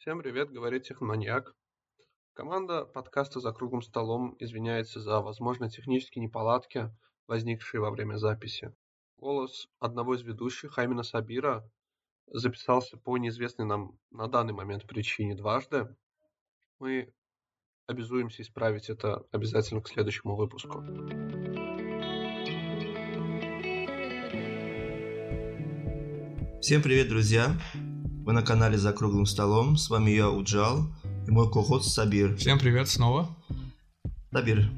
Всем привет, говорит Техноманьяк. Команда подкаста «За круглым столом» извиняется за, возможно, технические неполадки, возникшие во время записи. Голос одного из ведущих, а именно Сабира, записался по неизвестной нам на данный момент причине дважды. Мы обязуемся исправить это обязательно к следующему выпуску. Всем привет, друзья! Вы на канале «За круглым столом». С вами я, Уджал, и мой кохот Сабир. Всем привет снова. Сабир,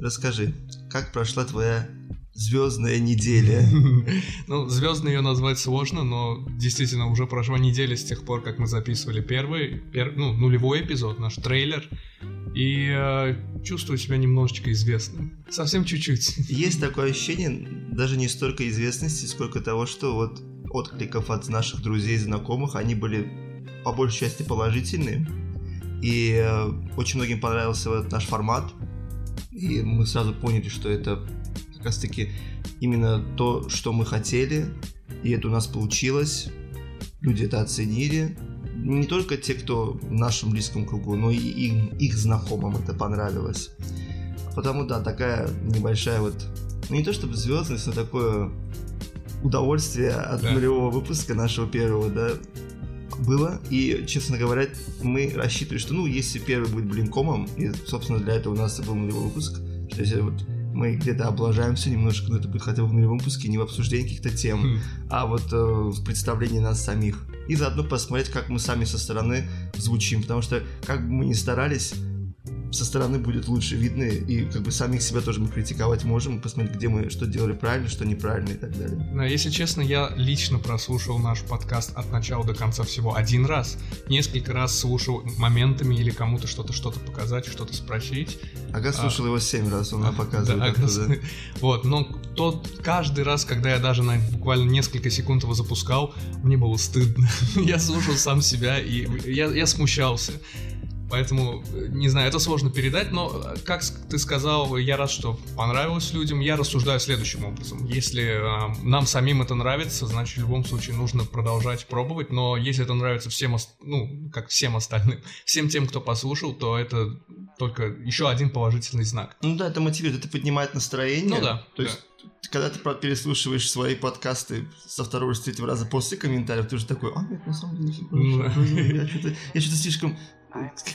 расскажи, как прошла твоя звездная неделя? Ну, звездной ее назвать сложно, но действительно уже прошла неделя с тех пор, как мы записывали первый, пер, ну, нулевой эпизод, наш трейлер. И э, чувствую себя немножечко известным. Совсем чуть-чуть. Есть такое ощущение, даже не столько известности, сколько того, что вот откликов от наших друзей и знакомых, они были по большей части положительные. И э, очень многим понравился этот наш формат. И мы сразу поняли, что это как раз таки именно то, что мы хотели. И это у нас получилось. Люди это оценили. Не только те, кто в нашем близком кругу, но и им, их знакомым это понравилось. Потому да, такая небольшая вот, ну не то чтобы звездность, но такое удовольствие от да. нулевого выпуска нашего первого, да, было. И, честно говоря, мы рассчитывали, что, ну, если первый будет блинкомом, и, собственно, для этого у нас был нулевой выпуск, что если вот мы где-то облажаемся немножко, но это будет хотя бы в нулевом выпуске, не в обсуждении каких-то тем, хм. а вот э, в представлении нас самих. И заодно посмотреть, как мы сами со стороны звучим, потому что, как бы мы ни старались, со стороны будет лучше видно, и как бы самих себя тоже мы критиковать можем, посмотреть, где мы что делали правильно, что неправильно и так далее. Но, если честно, я лично прослушал наш подкаст от начала до конца всего один раз. Несколько раз слушал моментами или кому-то что-то что-то показать, что-то спросить. Ага, слушал а, его семь раз, он нам показывает. Да, ага, да. Вот, но тот каждый раз, когда я даже на буквально несколько секунд его запускал, мне было стыдно. я слушал сам себя, и я, я смущался. Поэтому, не знаю, это сложно передать, но, как ты сказал, я рад, что понравилось людям. Я рассуждаю следующим образом. Если э, нам самим это нравится, значит, в любом случае нужно продолжать пробовать, но если это нравится всем, ну, как всем остальным, всем тем, кто послушал, то это только еще один положительный знак. Ну да, это мотивирует, это поднимает настроение. Ну да. То есть когда ты переслушиваешь свои подкасты со второго или третьего раза после комментариев, ты уже такой, а нет, на самом деле все что-то, я что-то слишком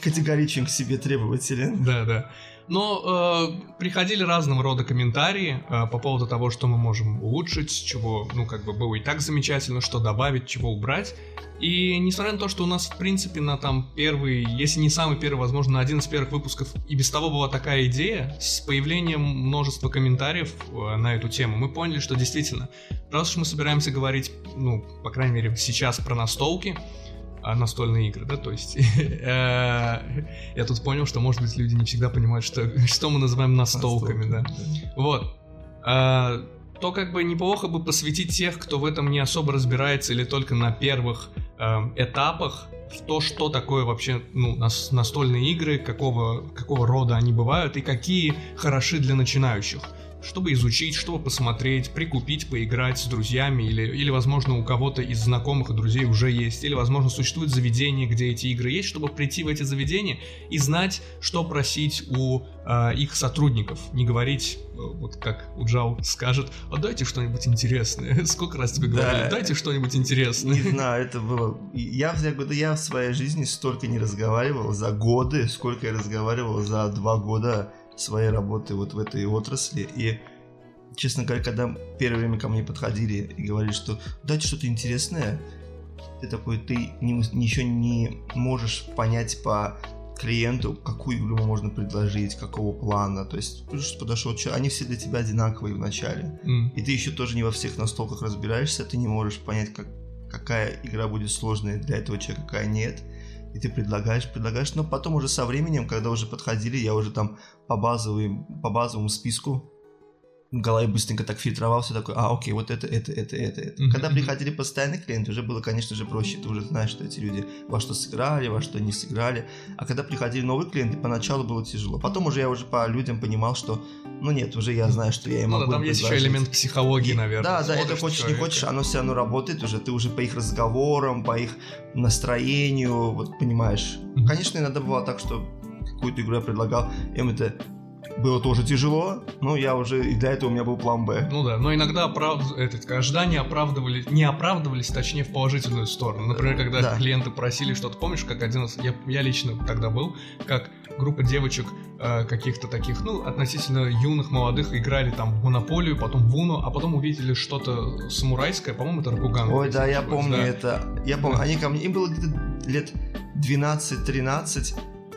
категоричен к себе требователен. Да, да. Но э, приходили разного рода комментарии э, по поводу того, что мы можем улучшить, чего, ну, как бы было и так замечательно, что добавить, чего убрать. И несмотря на то, что у нас, в принципе, на там первый, если не самый первый, возможно, на один из первых выпусков и без того была такая идея, с появлением множества комментариев э, на эту тему, мы поняли, что действительно, раз уж мы собираемся говорить, ну, по крайней мере, сейчас про настолки, настольные игры, да, то есть э, я тут понял, что, может быть, люди не всегда понимают, что, что мы называем настолками, да. Вот. А, то как бы неплохо бы посвятить тех, кто в этом не особо разбирается или только на первых э, этапах, в то, что такое вообще ну, настольные игры, какого, какого рода они бывают и какие хороши для начинающих чтобы изучить, чтобы посмотреть, прикупить, поиграть с друзьями, или, или возможно, у кого-то из знакомых и друзей уже есть, или, возможно, существует заведение, где эти игры есть, чтобы прийти в эти заведения и знать, что просить у э, их сотрудников. Не говорить, э, вот как Уджал скажет, а дайте что-нибудь интересное. Сколько раз тебе говорили, да, дайте что-нибудь интересное. Не знаю, это было... Я, я в своей жизни столько не разговаривал за годы, сколько я разговаривал за два года своей работы вот в этой отрасли. И, честно говоря, когда первое время ко мне подходили и говорили, что дайте что-то интересное, ты такой, ты не, еще не можешь понять по клиенту, какую игру можно предложить, какого плана. То есть, подошел человек, они все для тебя одинаковые в начале. Mm. И ты еще тоже не во всех настолках разбираешься, ты не можешь понять, как, какая игра будет сложная для этого человека, какая нет и ты предлагаешь, предлагаешь, но потом уже со временем, когда уже подходили, я уже там по, базовым, по базовому списку в голове быстренько так фильтровался, такой, а, окей, вот это, это, это, это, это. Когда приходили постоянные клиенты, уже было, конечно же, проще, ты уже знаешь, что эти люди во что сыграли, во что не сыграли. А когда приходили новые клиенты, поначалу было тяжело. Потом уже я уже по людям понимал, что, ну нет, уже я знаю, что я им ну, могу да, там есть еще элемент психологии, наверное. Да, да, это хочешь, не хочешь, оно все равно работает уже, ты уже по их разговорам, по их настроению, вот понимаешь. Конечно, иногда бывало так, что какую-то игру я предлагал, им это было тоже тяжело, но я уже и для этого у меня был план Б. Ну да, но иногда оправд... этот, ожидания оправдывались, не оправдывались, точнее, в положительную сторону. Например, когда да. клиенты просили что-то, помнишь, как один раз, я, я лично тогда был, как группа девочек э, каких-то таких, ну, относительно юных, молодых, играли там в Монополию, потом в Уну, а потом увидели что-то самурайское, по-моему, это Ракуган. Ой, да, я помню да. это. Я помню, да. они ко мне, им было где-то лет 12-13,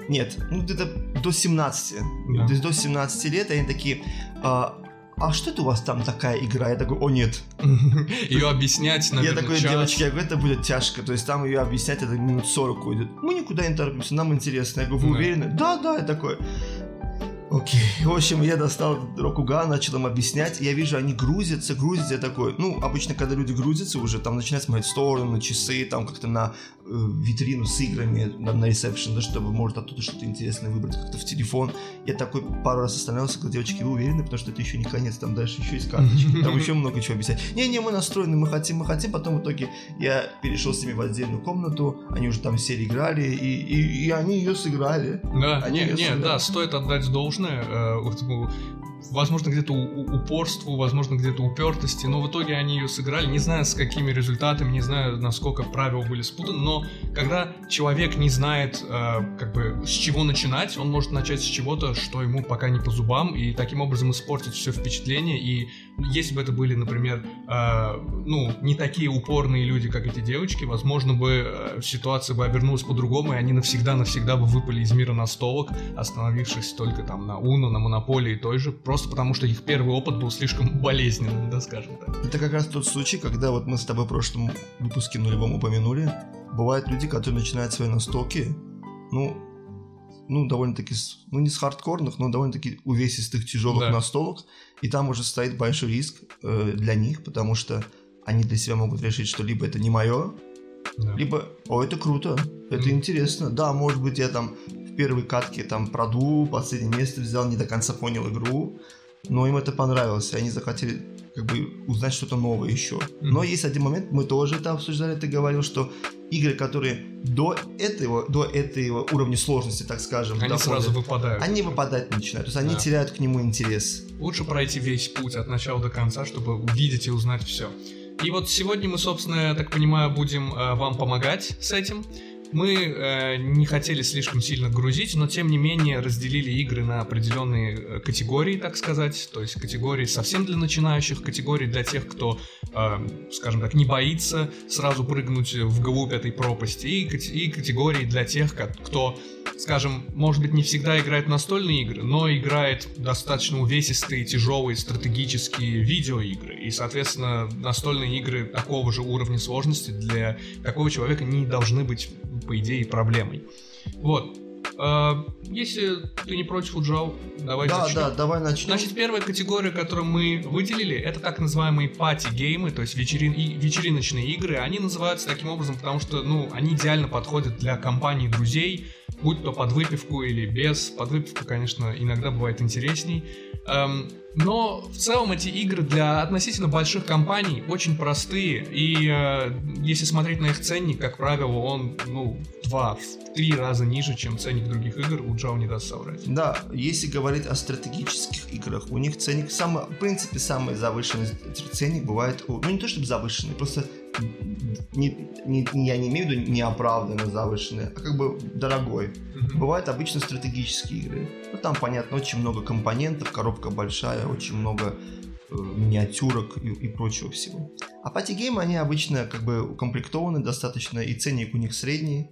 нет, ну где-то до 17. Да. До 17 лет они такие, а, а что это у вас там такая игра? Я такой, о нет. Ее объяснять, наверное, Я такой, девочки, я говорю, это будет тяжко. То есть там ее объяснять, это минут 40 уйдет. Мы никуда не торопимся, нам интересно. Я говорю, вы уверены? Да, да, я такой. Окей. В общем, я достал Рокуган, начал им объяснять. Я вижу, они грузятся, грузятся. Я такой, ну, обычно, когда люди грузятся уже, там начинают смотреть в сторону, на часы, там как-то на э, витрину с играми, на, на ресепшн, да, чтобы, может, оттуда что-то интересное выбрать как-то в телефон. Я такой пару раз остановился, говорю, девочки, вы уверены? Потому что это еще не конец, там дальше еще есть карточки, там еще много чего объяснять. Не-не, мы настроены, мы хотим, мы хотим. Потом в итоге я перешел с ними в отдельную комнату, они уже там сели, играли, и, и, и они ее сыграли. Да, они не, не, да, стоит отдать должное э, возможно, где-то упорству, возможно, где-то упертости, но в итоге они ее сыграли, не знаю, с какими результатами, не знаю, насколько правила были спутаны, но когда человек не знает, э, как бы, с чего начинать, он может начать с чего-то, что ему пока не по зубам, и таким образом испортить все впечатление, и если бы это были, например, э, ну, не такие упорные люди, как эти девочки, возможно бы э, ситуация бы обернулась по-другому, и они навсегда-навсегда бы выпали из мира настолок, остановившись только там на Уно, на Монополии той же, просто потому что их первый опыт был слишком болезненным, да скажем так. Это как раз тот случай, когда вот мы с тобой в прошлом выпуске нулевом упомянули, бывают люди, которые начинают свои настолки, ну, ну, довольно-таки, ну, не с хардкорных, но довольно-таки увесистых, тяжелых да. настолок, и там уже стоит большой риск э, для них, потому что они для себя могут решить, что либо это не мое, да. либо, о, это круто, это mm. интересно, да, может быть, я там первой катке там продул, последнее место взял, не до конца понял игру, но им это понравилось, и они захотели как бы узнать что-то новое еще. Mm-hmm. Но есть один момент, мы тоже это обсуждали, ты говорил, что игры, которые до этого, до этого уровня сложности, так скажем, они доходят, сразу выпадают. Они выпадать начинают, то есть они да. теряют к нему интерес. Лучше пройти весь путь от начала до конца, чтобы увидеть и узнать все. И вот сегодня мы, собственно, я так понимаю, будем э, вам помогать с этим. Мы э, не хотели слишком сильно грузить, но тем не менее разделили игры на определенные э, категории, так сказать. То есть категории совсем для начинающих, категории для тех, кто, э, скажем так, не боится сразу прыгнуть в глубь этой пропасти, и, и категории для тех, кто, скажем, может быть, не всегда играет настольные игры, но играет достаточно увесистые, тяжелые стратегические видеоигры. И, соответственно, настольные игры такого же уровня сложности для такого человека не должны быть по идее, проблемой. Вот. А, если ты не против, Уджал, давай да, начнем. Да, давай начнем. Значит, первая категория, которую мы выделили, это так называемые пати-геймы, то есть вечерин... вечериночные игры. Они называются таким образом, потому что, ну, они идеально подходят для компании друзей, будь то под выпивку или без. Под выпивку, конечно, иногда бывает интересней. Но в целом эти игры для относительно больших компаний очень простые. И э, если смотреть на их ценник, как правило, он ну, два, три раза ниже, чем ценник других игр. У Джао не даст соврать. Да, если говорить о стратегических играх, у них ценник самый, в принципе, самый завышенный ценник бывает, ну не то чтобы завышенный, просто не, не, я не имею в виду неоправданно завышенный, а как бы дорогой. Mm-hmm. Бывают обычно стратегические игры. Ну, там, понятно, очень много компонентов, коробка большая, очень много э, миниатюрок и, и прочего всего. А пати-геймы, они обычно как бы укомплектованы достаточно, и ценник у них средний.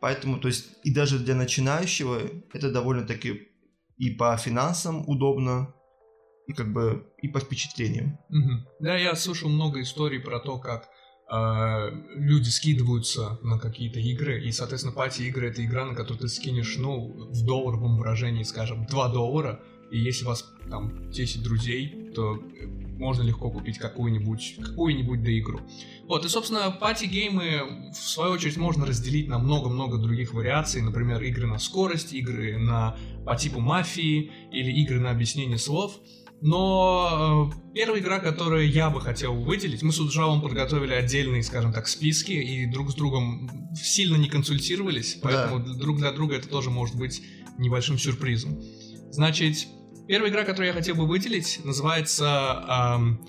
Поэтому, то есть, и даже для начинающего это довольно-таки и по финансам удобно, и как бы и по впечатлениям. Угу. Да, я слышал много историй про то, как люди скидываются на какие-то игры, и, соответственно, пати-игры — это игра, на которую ты скинешь, ну, в долларовом выражении, скажем, 2 доллара, и если у вас там 10 друзей, то можно легко купить какую-нибудь какую-нибудь да игру. Вот, и, собственно, пати-геймы, в свою очередь, можно разделить на много-много других вариаций. Например, игры на скорость, игры на, по типу мафии или игры на объяснение слов. Но э, первая игра, которую я бы хотел выделить, мы с Уджавом подготовили отдельные, скажем так, списки и друг с другом сильно не консультировались, поэтому да. друг для друга это тоже может быть небольшим сюрпризом. Значит, первая игра, которую я хотел бы выделить, называется эм,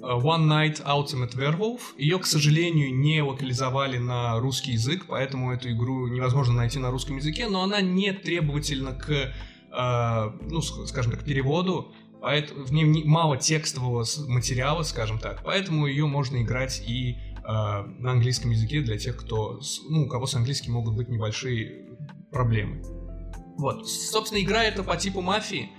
One Night Ultimate Werewolf. Ее, к сожалению, не локализовали на русский язык, поэтому эту игру невозможно найти на русском языке, но она не требовательна к, э, ну, скажем так, переводу. Поэтому в ней мало текстового материала, скажем так, поэтому ее можно играть и э, на английском языке для тех, кто, ну, у кого с английским могут быть небольшие проблемы. Вот, собственно, игра это по типу мафии.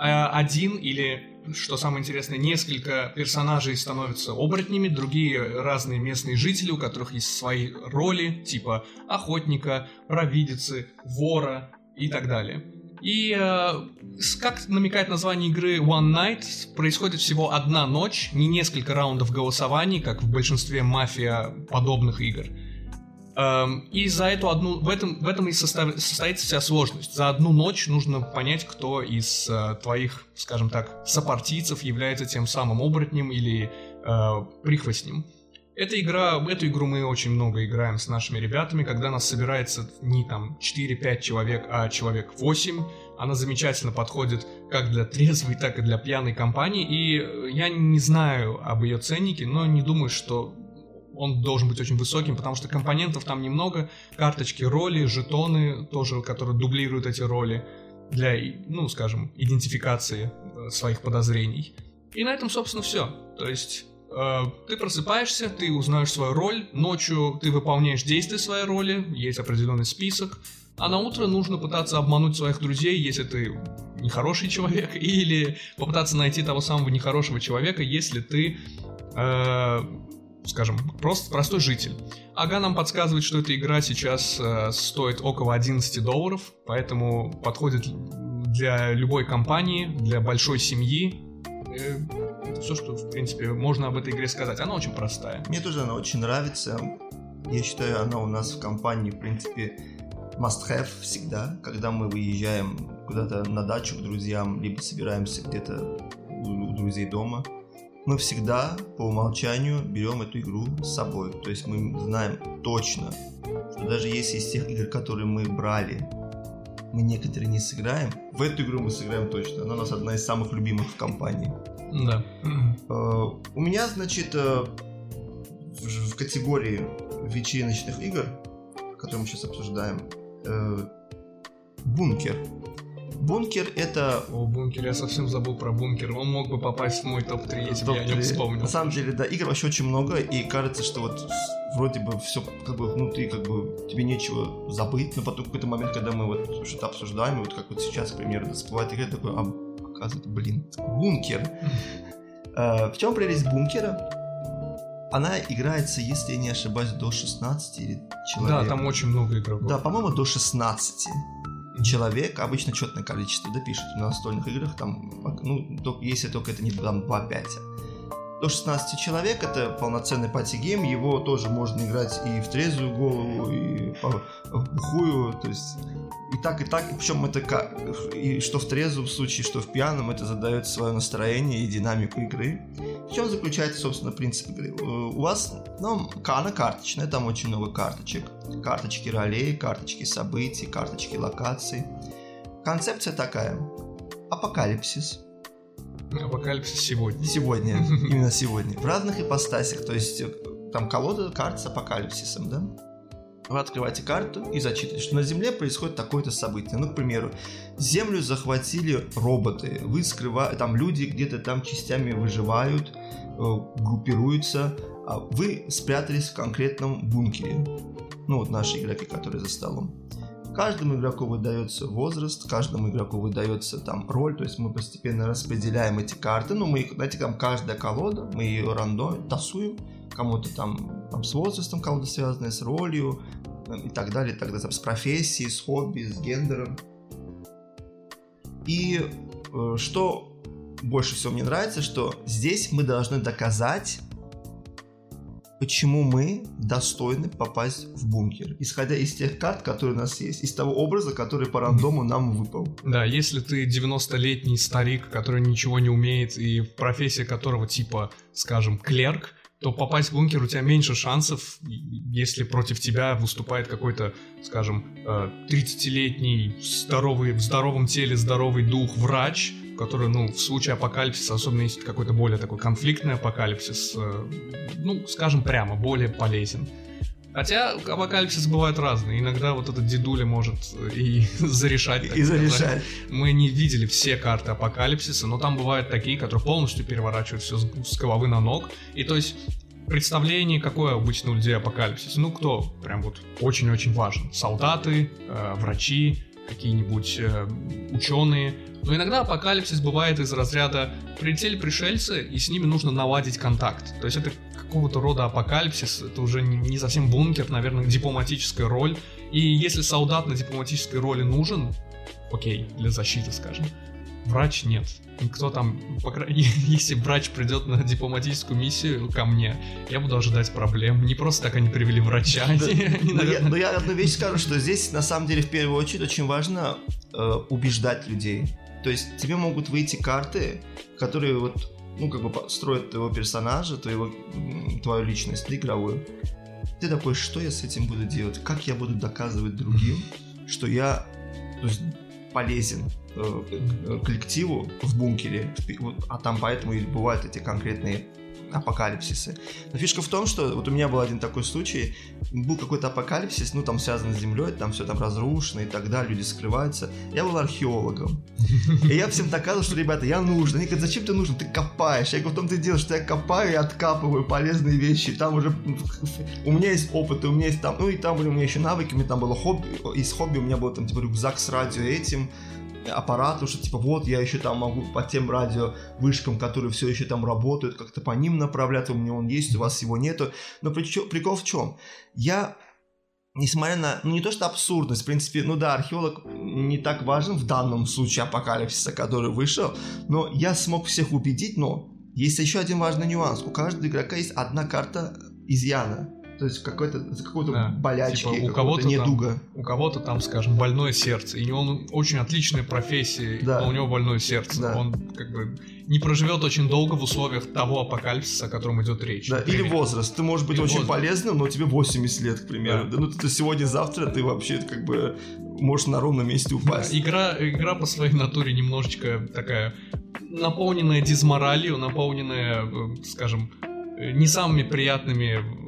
Э, один или, что самое интересное, несколько персонажей становятся оборотнями, другие разные местные жители, у которых есть свои роли, типа охотника, провидицы, вора и так далее. И э, как намекает название игры One Night, происходит всего одна ночь, не несколько раундов голосований, как в большинстве мафия подобных игр. Эм, и за эту одну, в этом, в этом и состав, состоит вся сложность. За одну ночь нужно понять, кто из э, твоих, скажем так, сопартийцев является тем самым оборотнем или э, прихвостнем. Эта игра, эту игру мы очень много играем с нашими ребятами, когда нас собирается не там 4-5 человек, а человек 8. Она замечательно подходит как для трезвой, так и для пьяной компании. И я не знаю об ее ценнике, но не думаю, что он должен быть очень высоким, потому что компонентов там немного, карточки, роли, жетоны тоже, которые дублируют эти роли для, ну, скажем, идентификации э, своих подозрений. И на этом, собственно, все. То есть Э, ты просыпаешься, ты узнаешь свою роль, ночью ты выполняешь действия своей роли, есть определенный список, а на утро нужно пытаться обмануть своих друзей, если ты нехороший человек, или попытаться найти того самого нехорошего человека, если ты, э, скажем, просто простой житель. Ага нам подсказывает, что эта игра сейчас э, стоит около 11 долларов, поэтому подходит для любой компании, для большой семьи. Э, все, что, в принципе, можно об этой игре сказать. Она очень простая. Мне тоже она очень нравится. Я считаю, она у нас в компании, в принципе, must-have всегда, когда мы выезжаем куда-то на дачу к друзьям, либо собираемся где-то у друзей дома. Мы всегда по умолчанию берем эту игру с собой. То есть мы знаем точно, что даже если из тех игр, которые мы брали, мы некоторые не сыграем, в эту игру мы сыграем точно. Она у нас одна из самых любимых в компании. Да. Э, у меня, значит, э, в категории вечериночных игр, которые мы сейчас обсуждаем, э, бункер. Бункер это... О, бункер, я совсем забыл про бункер. Он мог бы попасть в мой топ-3, если бы я не вспомнил. На самом деле, да, игр вообще очень много, и кажется, что вот вроде бы все как бы внутри, как бы тебе нечего забыть, но потом какой-то момент, когда мы вот что-то обсуждаем, вот как вот сейчас, к примеру, всплывает игра, такой, а, оказывается, блин, бункер. Э, в чем прелесть бункера? Она играется, если я не ошибаюсь, до 16 или человек. Да, там очень много игроков. Да, по-моему, до 16 человек, обычно четное количество, да, пишут на настольных играх, там, ну, если только это не там 2-5 до 16 человек, это полноценный party game, его тоже можно играть и в трезвую голову, и в бухую, то есть и так, и так, и причем это как, и что в трезвом случае, что в пьяном, это задает свое настроение и динамику игры. В чем заключается, собственно, принцип игры? Э, у вас, ну, она карточная, там очень много карточек. Карточки ролей, карточки событий, карточки локаций. Концепция такая. Апокалипсис Апокалипсис сегодня. Сегодня, именно сегодня. В разных ипостасях, то есть э, там колода карт с апокалипсисом, да? Вы открываете карту и зачитываете, что на Земле происходит такое-то событие. Ну, к примеру, Землю захватили роботы, вы скрываете, там люди где-то там частями выживают, э, группируются, а вы спрятались в конкретном бункере. Ну, вот наши игроки, которые за столом. Каждому игроку выдается возраст, каждому игроку выдается там роль, то есть мы постепенно распределяем эти карты, ну мы их, знаете, там каждая колода, мы ее рандом тасуем, кому-то там, там с возрастом колода связанная, с ролью и так далее, и так далее, с профессией, с хобби, с гендером. И э, что больше всего мне нравится, что здесь мы должны доказать, почему мы достойны попасть в бункер, исходя из тех карт, которые у нас есть, из того образа, который по рандому нам выпал. Да, если ты 90-летний старик, который ничего не умеет, и профессия которого типа, скажем, клерк, то попасть в бункер у тебя меньше шансов, если против тебя выступает какой-то, скажем, 30-летний э, здоровый, в здоровом теле здоровый дух врач, который, ну, в случае апокалипсиса, особенно если какой-то более такой конфликтный апокалипсис, э, ну, скажем прямо, более полезен. Хотя апокалипсис бывает разный. Иногда вот этот дедуля может э, и зарешать. И зарешать. Мы не видели все карты апокалипсиса, но там бывают такие, которые полностью переворачивают все с головы на ног. И то есть представление, какое обычно у людей апокалипсис. Ну, кто прям вот очень-очень важен. Солдаты, э, врачи, какие-нибудь э, ученые. Но иногда апокалипсис бывает из разряда прилетели пришельцы, и с ними нужно наладить контакт. То есть это какого-то рода апокалипсис, это уже не совсем бункер, наверное, дипломатическая роль. И если солдат на дипломатической роли нужен, окей, для защиты, скажем, врач нет. Никто там, по крайней если врач придет на дипломатическую миссию ко мне, я буду ожидать проблем. Не просто так они привели врача. Но я одну вещь скажу, что здесь на самом деле в первую очередь очень важно э, убеждать людей. То есть тебе могут выйти карты, которые вот, ну, как бы строят твоего персонажа, твоего, твою личность игровую. Ты такой, что я с этим буду делать? Как я буду доказывать другим, что я то есть, полезен э, коллективу в бункере, а там поэтому и бывают эти конкретные апокалипсисы. Но фишка в том, что вот у меня был один такой случай, был какой-то апокалипсис, ну там связан с землей, там все там разрушено и так далее, люди скрываются. Я был археологом. И я всем доказывал, что, ребята, я нужен. Они говорят, зачем ты нужен? Ты копаешь. Я говорю, в том ты делаешь, что я копаю и откапываю полезные вещи. Там уже у меня есть опыт, и у меня есть там, ну и там были у меня еще навыки, у меня там было хобби, из хобби у меня был там типа рюкзак с радио этим, аппарату, что типа вот я еще там могу по тем радио вышкам, которые все еще там работают, как-то по ним направляться, у меня он есть, у вас его нету. Но прикол в чем? Я несмотря на, ну не то что абсурдность, в принципе, ну да, археолог не так важен в данном случае апокалипсиса, который вышел, но я смог всех убедить, но есть еще один важный нюанс. У каждого игрока есть одна карта изъяна. То есть какой-то какой-то да. болячки, типа у кого-то недуга. Там, у кого-то там, скажем, больное сердце, и он очень отличная профессия, да. но у него больное сердце. Да. Он как бы не проживет очень долго в условиях того апокалипсиса, о котором идет речь. Да, или возраст. Ты можешь быть или очень возраст. полезным, но тебе 80 лет, к примеру. Да. Да, ну ты сегодня-завтра ты вообще как бы можешь на ровном месте упасть. Да, игра, игра по своей натуре немножечко такая наполненная дизморалью, наполненная, э, скажем, э, не самыми приятными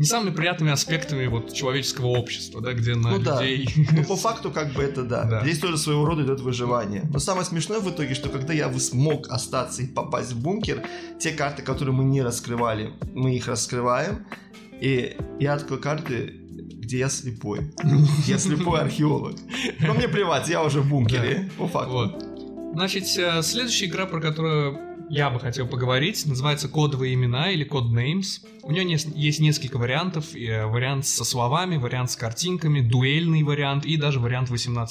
не самыми приятными аспектами вот человеческого общества, да, где на ну, людей... Да. Ну, по факту, как бы это да. да. Здесь тоже своего рода идет выживание. Но самое смешное в итоге, что когда я смог остаться и попасть в бункер, те карты, которые мы не раскрывали, мы их раскрываем, и я открыл карты, где я слепой. Я слепой археолог. Но мне плевать, я уже в бункере. По факту. Значит, э, следующая игра, про которую я бы хотел поговорить, называется «Кодовые имена» или «Codenames». У нее есть несколько вариантов. Э, вариант со словами, вариант с картинками, дуэльный вариант и даже вариант 18+.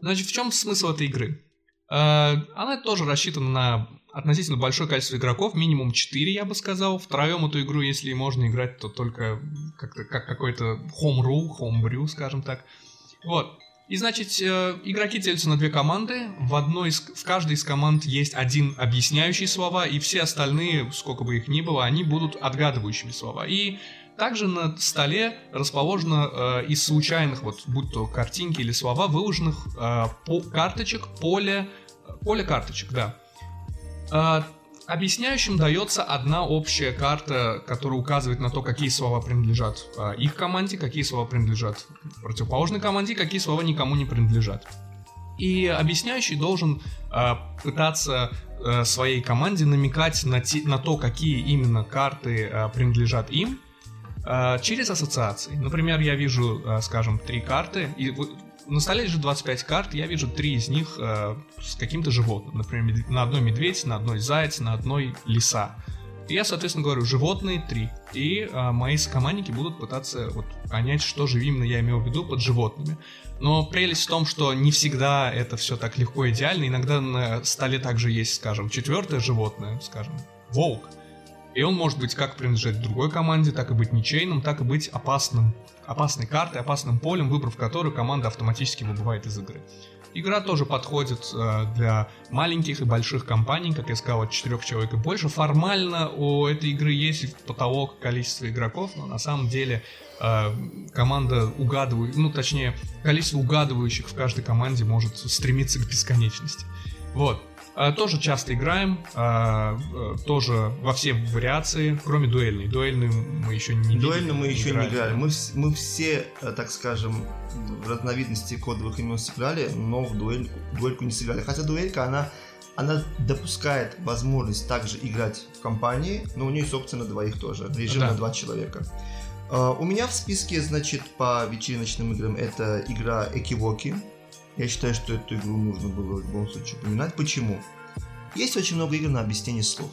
Значит, в чем смысл этой игры? Э, она тоже рассчитана на относительно большое количество игроков, минимум 4, я бы сказал. Втроем эту игру, если можно играть, то только как-то как какой-то home rule, homebrew, скажем так. Вот. И значит, э, игроки делятся на две команды. В одной из, в каждой из команд есть один объясняющий слова, и все остальные, сколько бы их ни было, они будут отгадывающими слова. И также на столе расположено э, из случайных, вот будь то картинки или слова, выложенных э, по карточек, поле, поле карточек, да. Э, Объясняющим дается одна общая карта, которая указывает на то, какие слова принадлежат э, их команде, какие слова принадлежат противоположной команде, какие слова никому не принадлежат. И объясняющий должен э, пытаться э, своей команде намекать на, те, на то, какие именно карты э, принадлежат им, через ассоциации. Например, я вижу, скажем, три карты, и на столе лежит 25 карт, я вижу три из них э, с каким-то животным. Например, на одной медведь, на одной заяц, на одной лиса. И я, соответственно, говорю, животные три. И а, мои сокомандники будут пытаться вот, понять, что же именно я имел в виду под животными. Но прелесть в том, что не всегда это все так легко и идеально. Иногда на столе также есть, скажем, четвертое животное, скажем, волк. И он может быть как принадлежать другой команде, так и быть ничейным, так и быть опасным, опасной картой, опасным полем, выбрав которую команда автоматически выбывает из игры. Игра тоже подходит э, для маленьких и больших компаний, как я сказал, от 4 человек и больше. Формально у этой игры есть потолок количества игроков, но на самом деле э, команда угадывает, ну точнее, количество угадывающих в каждой команде может стремиться к бесконечности. Вот. А, тоже часто играем, а, а, тоже во все вариации, кроме дуэльной. Дуэльную мы еще не Дуэльную мы еще не играли. Мы, мы все, э, так скажем, в разновидности кодовых имен сыграли, но в дуэль, дуэльку не сыграли. Хотя дуэлька, она, она допускает возможность также играть в компании, но у нее есть опция на двоих тоже, режим да. на два человека. У меня в списке, значит, по вечериночным играм это игра Экивоки. Я считаю, что эту игру нужно было в любом случае упоминать. Почему? Есть очень много игр на объяснение слов.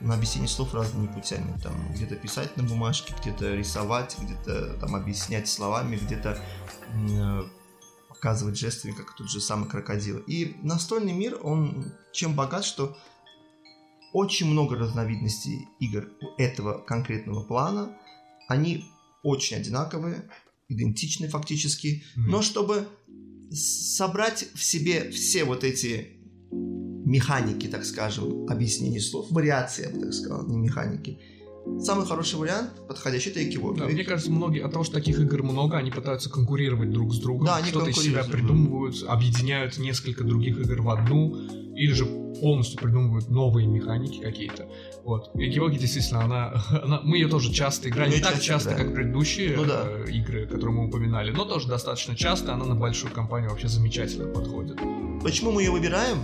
На объяснение слов разными путями. Там где-то писать на бумажке, где-то рисовать, где-то там объяснять словами, где-то э, показывать жестами, как тот же самый крокодил. И настольный мир, он чем богат, что очень много разновидностей игр этого конкретного плана. Они очень одинаковые, идентичны фактически. Mm-hmm. Но чтобы собрать в себе все вот эти механики, так скажем, объяснений слов, вариации, я бы так сказал, не механики. Самый хороший вариант, подходящий, это Экивок. Да, мне кажется, многие от того, что таких игр много, они пытаются конкурировать друг с другом. Да, они Что-то из себя придумывают, объединяют несколько других игр в одну, или же полностью придумывают новые механики какие-то. Вот. И Геоги действительно, она, она, мы ее тоже часто играли, не так часто, да. как предыдущие ну, да. э, игры, которые мы упоминали, но тоже достаточно часто, она на большую компанию вообще замечательно подходит. Почему мы ее выбираем,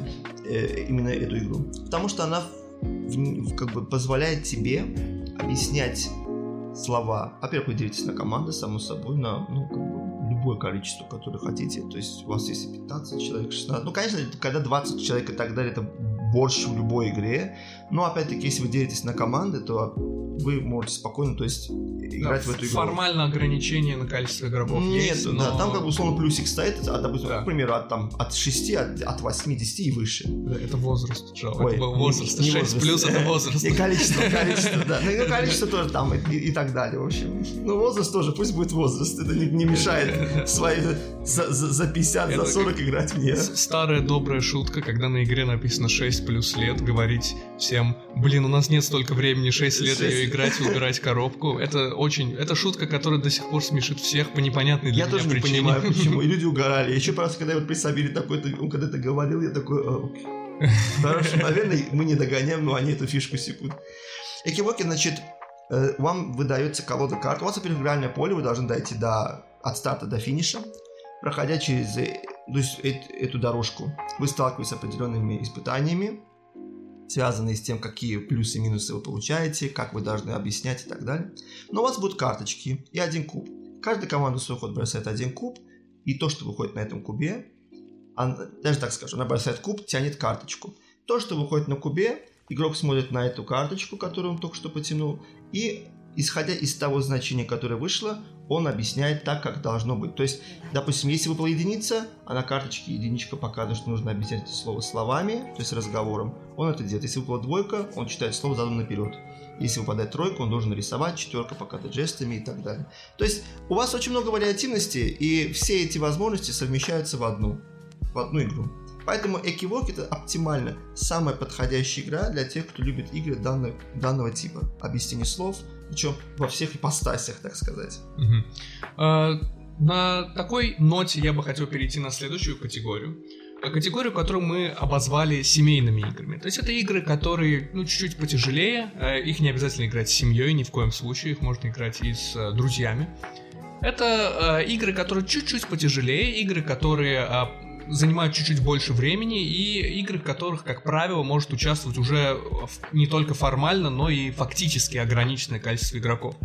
э, именно эту игру? Потому что она в, как бы позволяет тебе объяснять слова. Во-первых, вы делитесь на команды, само собой, на ну, как бы любое количество, которое хотите. То есть у вас есть 15 человек, 16. Ну, конечно, когда 20 человек и так далее, это больше в любой игре. Но опять-таки, если вы делитесь на команды, то вы можете спокойно, то есть играть да, в эту игру. Формально ограничение на количество игроков Нет, есть, но... да, там как бы условно плюсик стоит, а, допустим, да. к примеру, от, там, от 6, от, от 80 и выше. Да, это возраст, Джо. Ой, это был возраст. Не, не 6 возраст. плюс это возраст. И количество, количество, да. Ну, количество тоже там и, и так далее, в общем. Ну, возраст тоже, пусть будет возраст. Это не, не мешает свои за, за, за 50, это за 40 играть мне. Старая добрая шутка, когда на игре написано 6 плюс лет, говорить всем, блин, у нас нет столько времени, 6 лет 6. ее играть, выбирать коробку. Это очень... Это шутка, которая до сих пор смешит всех по непонятной для я меня тоже причине. не понимаю, почему. И люди угорали. Еще раз, когда я вот при Сабире такой, он когда ты говорил, я такой... «А, Хорошо, наверное, мы не догоняем, но они эту фишку секут. Экивоки, значит, э, вам выдается колода карт. У вас, игральное поле, вы должны дойти до, от старта до финиша. Проходя через э, то есть, эту дорожку, вы сталкиваетесь с определенными испытаниями, связанные с тем, какие плюсы и минусы вы получаете, как вы должны объяснять и так далее. Но у вас будут карточки и один куб. Каждая команда свой ход бросает один куб, и то, что выходит на этом кубе, она, даже так скажу, она бросает куб, тянет карточку. То, что выходит на кубе, игрок смотрит на эту карточку, которую он только что потянул, и исходя из того значения, которое вышло, он объясняет так, как должно быть. То есть, допустим, если выпала единица, а на карточке единичка показывает, что нужно объяснять это слово словами, то есть разговором, он это делает. Если выпала двойка, он читает слово задом наперед. Если выпадает тройка, он должен рисовать, четверка показывать жестами и так далее. То есть у вас очень много вариативности, и все эти возможности совмещаются в одну, в одну игру. Поэтому Экивок это оптимально самая подходящая игра для тех, кто любит игры данного, данного типа. Объяснение слов, причем во всех ипостасях, так сказать. Угу. А, на такой ноте я бы хотел перейти на следующую категорию. Категорию, которую мы обозвали семейными играми. То есть это игры, которые, ну, чуть-чуть потяжелее. Э, их не обязательно играть с семьей, ни в коем случае. Их можно играть и с э, друзьями. Это э, игры, которые чуть-чуть потяжелее, игры, которые э, занимают чуть-чуть больше времени, и игры, в которых, как правило, может участвовать уже не только формально, но и фактически ограниченное количество игроков.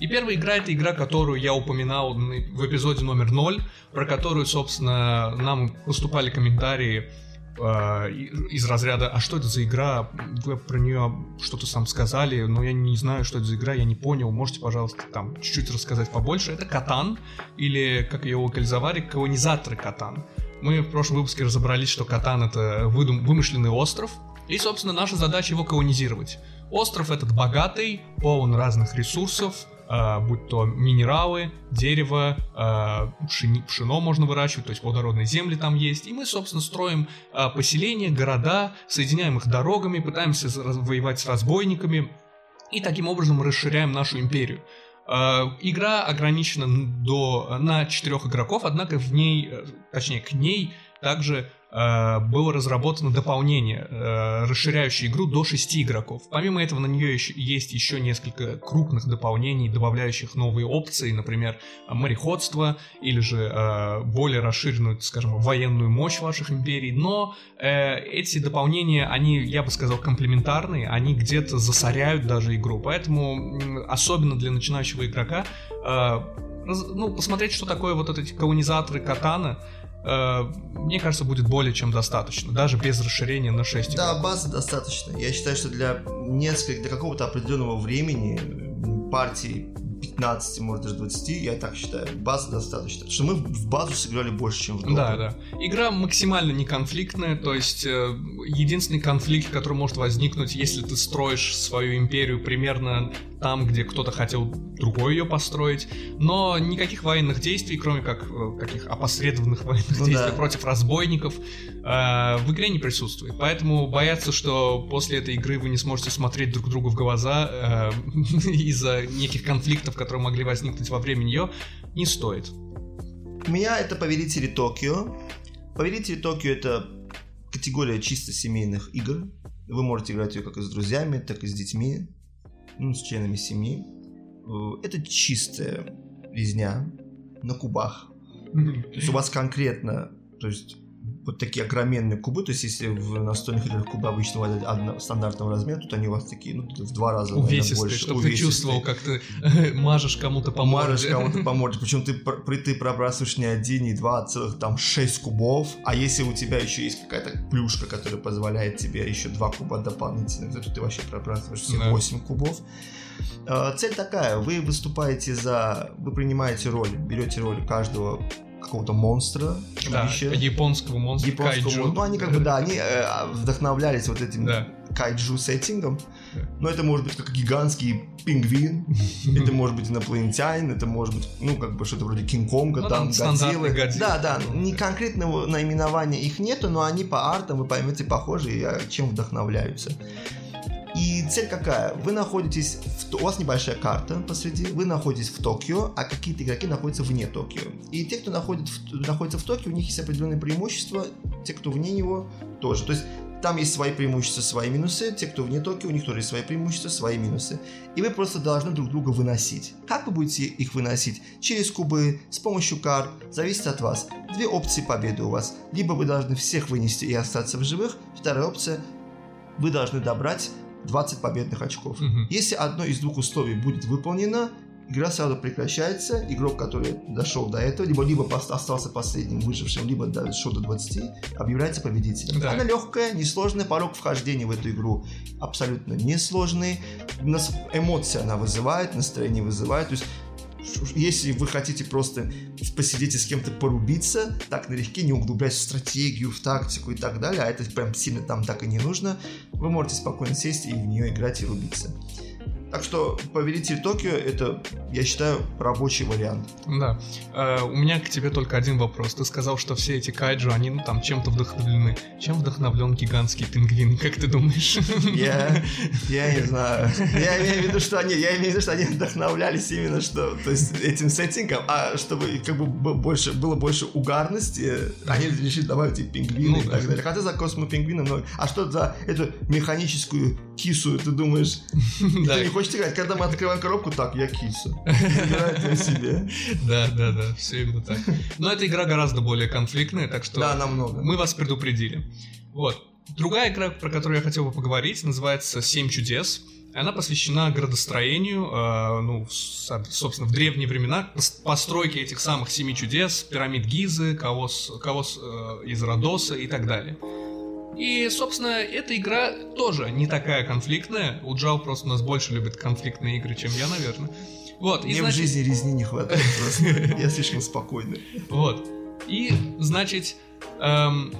И первая игра это игра, которую я упоминал в эпизоде номер 0, про которую, собственно, нам поступали комментарии э, из разряда «А что это за игра? Вы про нее что-то сам сказали, но я не знаю, что это за игра, я не понял, можете, пожалуйста, там чуть-чуть рассказать побольше?» Это Катан, или, как ее локализовали, колонизаторы Катан. Мы в прошлом выпуске разобрались, что Катан — это выдум- вымышленный остров, и, собственно, наша задача его колонизировать. Остров этот богатый, полон разных ресурсов, э, будь то минералы, дерево, э, пшени, пшено можно выращивать, то есть плодородные земли там есть. И мы, собственно, строим э, поселения, города, соединяем их дорогами, пытаемся воевать с разбойниками и таким образом расширяем нашу империю. Э, игра ограничена до, на четырех игроков, однако в ней, э, точнее, к ней также Э, было разработано дополнение, э, расширяющее игру до 6 игроков. Помимо этого на нее еще, есть еще несколько крупных дополнений, добавляющих новые опции, например, мореходство или же э, более расширенную, скажем, военную мощь ваших империй. Но эти дополнения, они, я бы сказал, комплементарные, они где-то засоряют даже игру. Поэтому, особенно для начинающего игрока, ну, посмотреть, что такое вот эти колонизаторы катана, Э, мне кажется, будет более чем достаточно, даже без расширения на 6 Да, базы достаточно. Я считаю, что для нескольких, для какого-то определенного времени партии 15, может даже 20, я так считаю, базы достаточно. Что мы в базу сыграли больше, чем в допу. Да, да. Игра максимально неконфликтная, то есть э, единственный конфликт, который может возникнуть, если ты строишь свою империю примерно там, где кто-то хотел другой ее построить, но никаких военных действий, кроме как э, каких опосредованных военных ну, действий да. против разбойников, э, в игре не присутствует. Поэтому бояться, что после этой игры вы не сможете смотреть друг другу в глаза э, из-за неких конфликтов, которые могли возникнуть во время нее, не стоит. У меня это Повелители Токио. Повелители Токио это категория чисто семейных игр. Вы можете играть ее как и с друзьями, так и с детьми ну, с членами семьи. Э, это чистая резня на кубах. То есть у вас конкретно, то есть вот такие огроменные кубы, то есть если в настольных играх кубы обычно в стандартного размера, тут они у вас такие, ну, в два раза увесистые, больше. чтобы увесистые. ты чувствовал, как ты мажешь кому-то по морде. Мажешь кому-то по морде, причем ты, ты пробрасываешь не один, не два, а целых там шесть кубов, а если у тебя еще есть какая-то плюшка, которая позволяет тебе еще два куба дополнительно, то ты вообще пробрасываешь все да. 8 кубов. Э, цель такая, вы выступаете за, вы принимаете роль, берете роль каждого какого-то монстра. Да, японского монстра, японского, кайджу. Ну, они как бы, да, они э, вдохновлялись вот этим да. кайджу сеттингом. Да. Но это может быть как гигантский пингвин, это может быть инопланетянин, это может быть, ну, как бы что-то вроде Кинг-Конга, ну, там, Годзиллы. Да, да, не конкретного наименования их нету, но они по артам, вы поймете, похожи, и чем вдохновляются. И цель какая? Вы находитесь, в, у вас небольшая карта посреди, вы находитесь в Токио, а какие-то игроки находятся вне Токио. И те, кто находит, находится в Токио, у них есть определенные преимущества, те, кто вне него, тоже. То есть там есть свои преимущества, свои минусы, те, кто вне Токио, у них тоже есть свои преимущества, свои минусы. И вы просто должны друг друга выносить. Как вы будете их выносить? Через кубы, с помощью карт, зависит от вас. Две опции победы у вас. Либо вы должны всех вынести и остаться в живых, вторая опция, вы должны добрать 20 победных очков. Угу. Если одно из двух условий будет выполнено, игра сразу прекращается, игрок, который дошел до этого, либо, либо остался последним выжившим, либо дошел до 20, объявляется победителем. Да. Она легкая, несложная, порог вхождения в эту игру абсолютно несложный, эмоции она вызывает, настроение вызывает, то есть если вы хотите просто посидеть и с кем-то порубиться, так налегке, не углубляясь в стратегию, в тактику и так далее, а это прям сильно там так и не нужно, вы можете спокойно сесть и в нее играть и рубиться. Так что Повелитель Токио это, я считаю, рабочий вариант. Да. Э, у меня к тебе только один вопрос. Ты сказал, что все эти кайджу, они ну, там чем-то вдохновлены. Чем вдохновлен гигантский пингвин, как ты думаешь? Я, я не знаю. Я имею в виду, что они, я имею в виду, что они вдохновлялись именно что, то есть этим сеттингом, а чтобы как бы больше, было больше угарности, они решили добавить и пингвины ну, и так далее. Хотя за космопингвины много. А что за эту механическую кису, ты думаешь, да. не хочешь хочешь играть, когда мы открываем коробку, так, я киса. Играет я себе. Да, да, да, все именно так. Но эта игра гораздо более конфликтная, так что да, намного. мы вас предупредили. Вот. Другая игра, про которую я хотел бы поговорить, называется «Семь чудес». Она посвящена градостроению, э, ну, собственно, в древние времена, постройке этих самых семи чудес, пирамид Гизы, Кавос, Кавос э, из Родоса и так далее. И, собственно, эта игра тоже не такая конфликтная. У Джао просто у нас больше любит конфликтные игры, чем я, наверное. Вот, Мне и, значит... в жизни резни не хватает просто. Я слишком спокойный. Вот. И, значит, эм,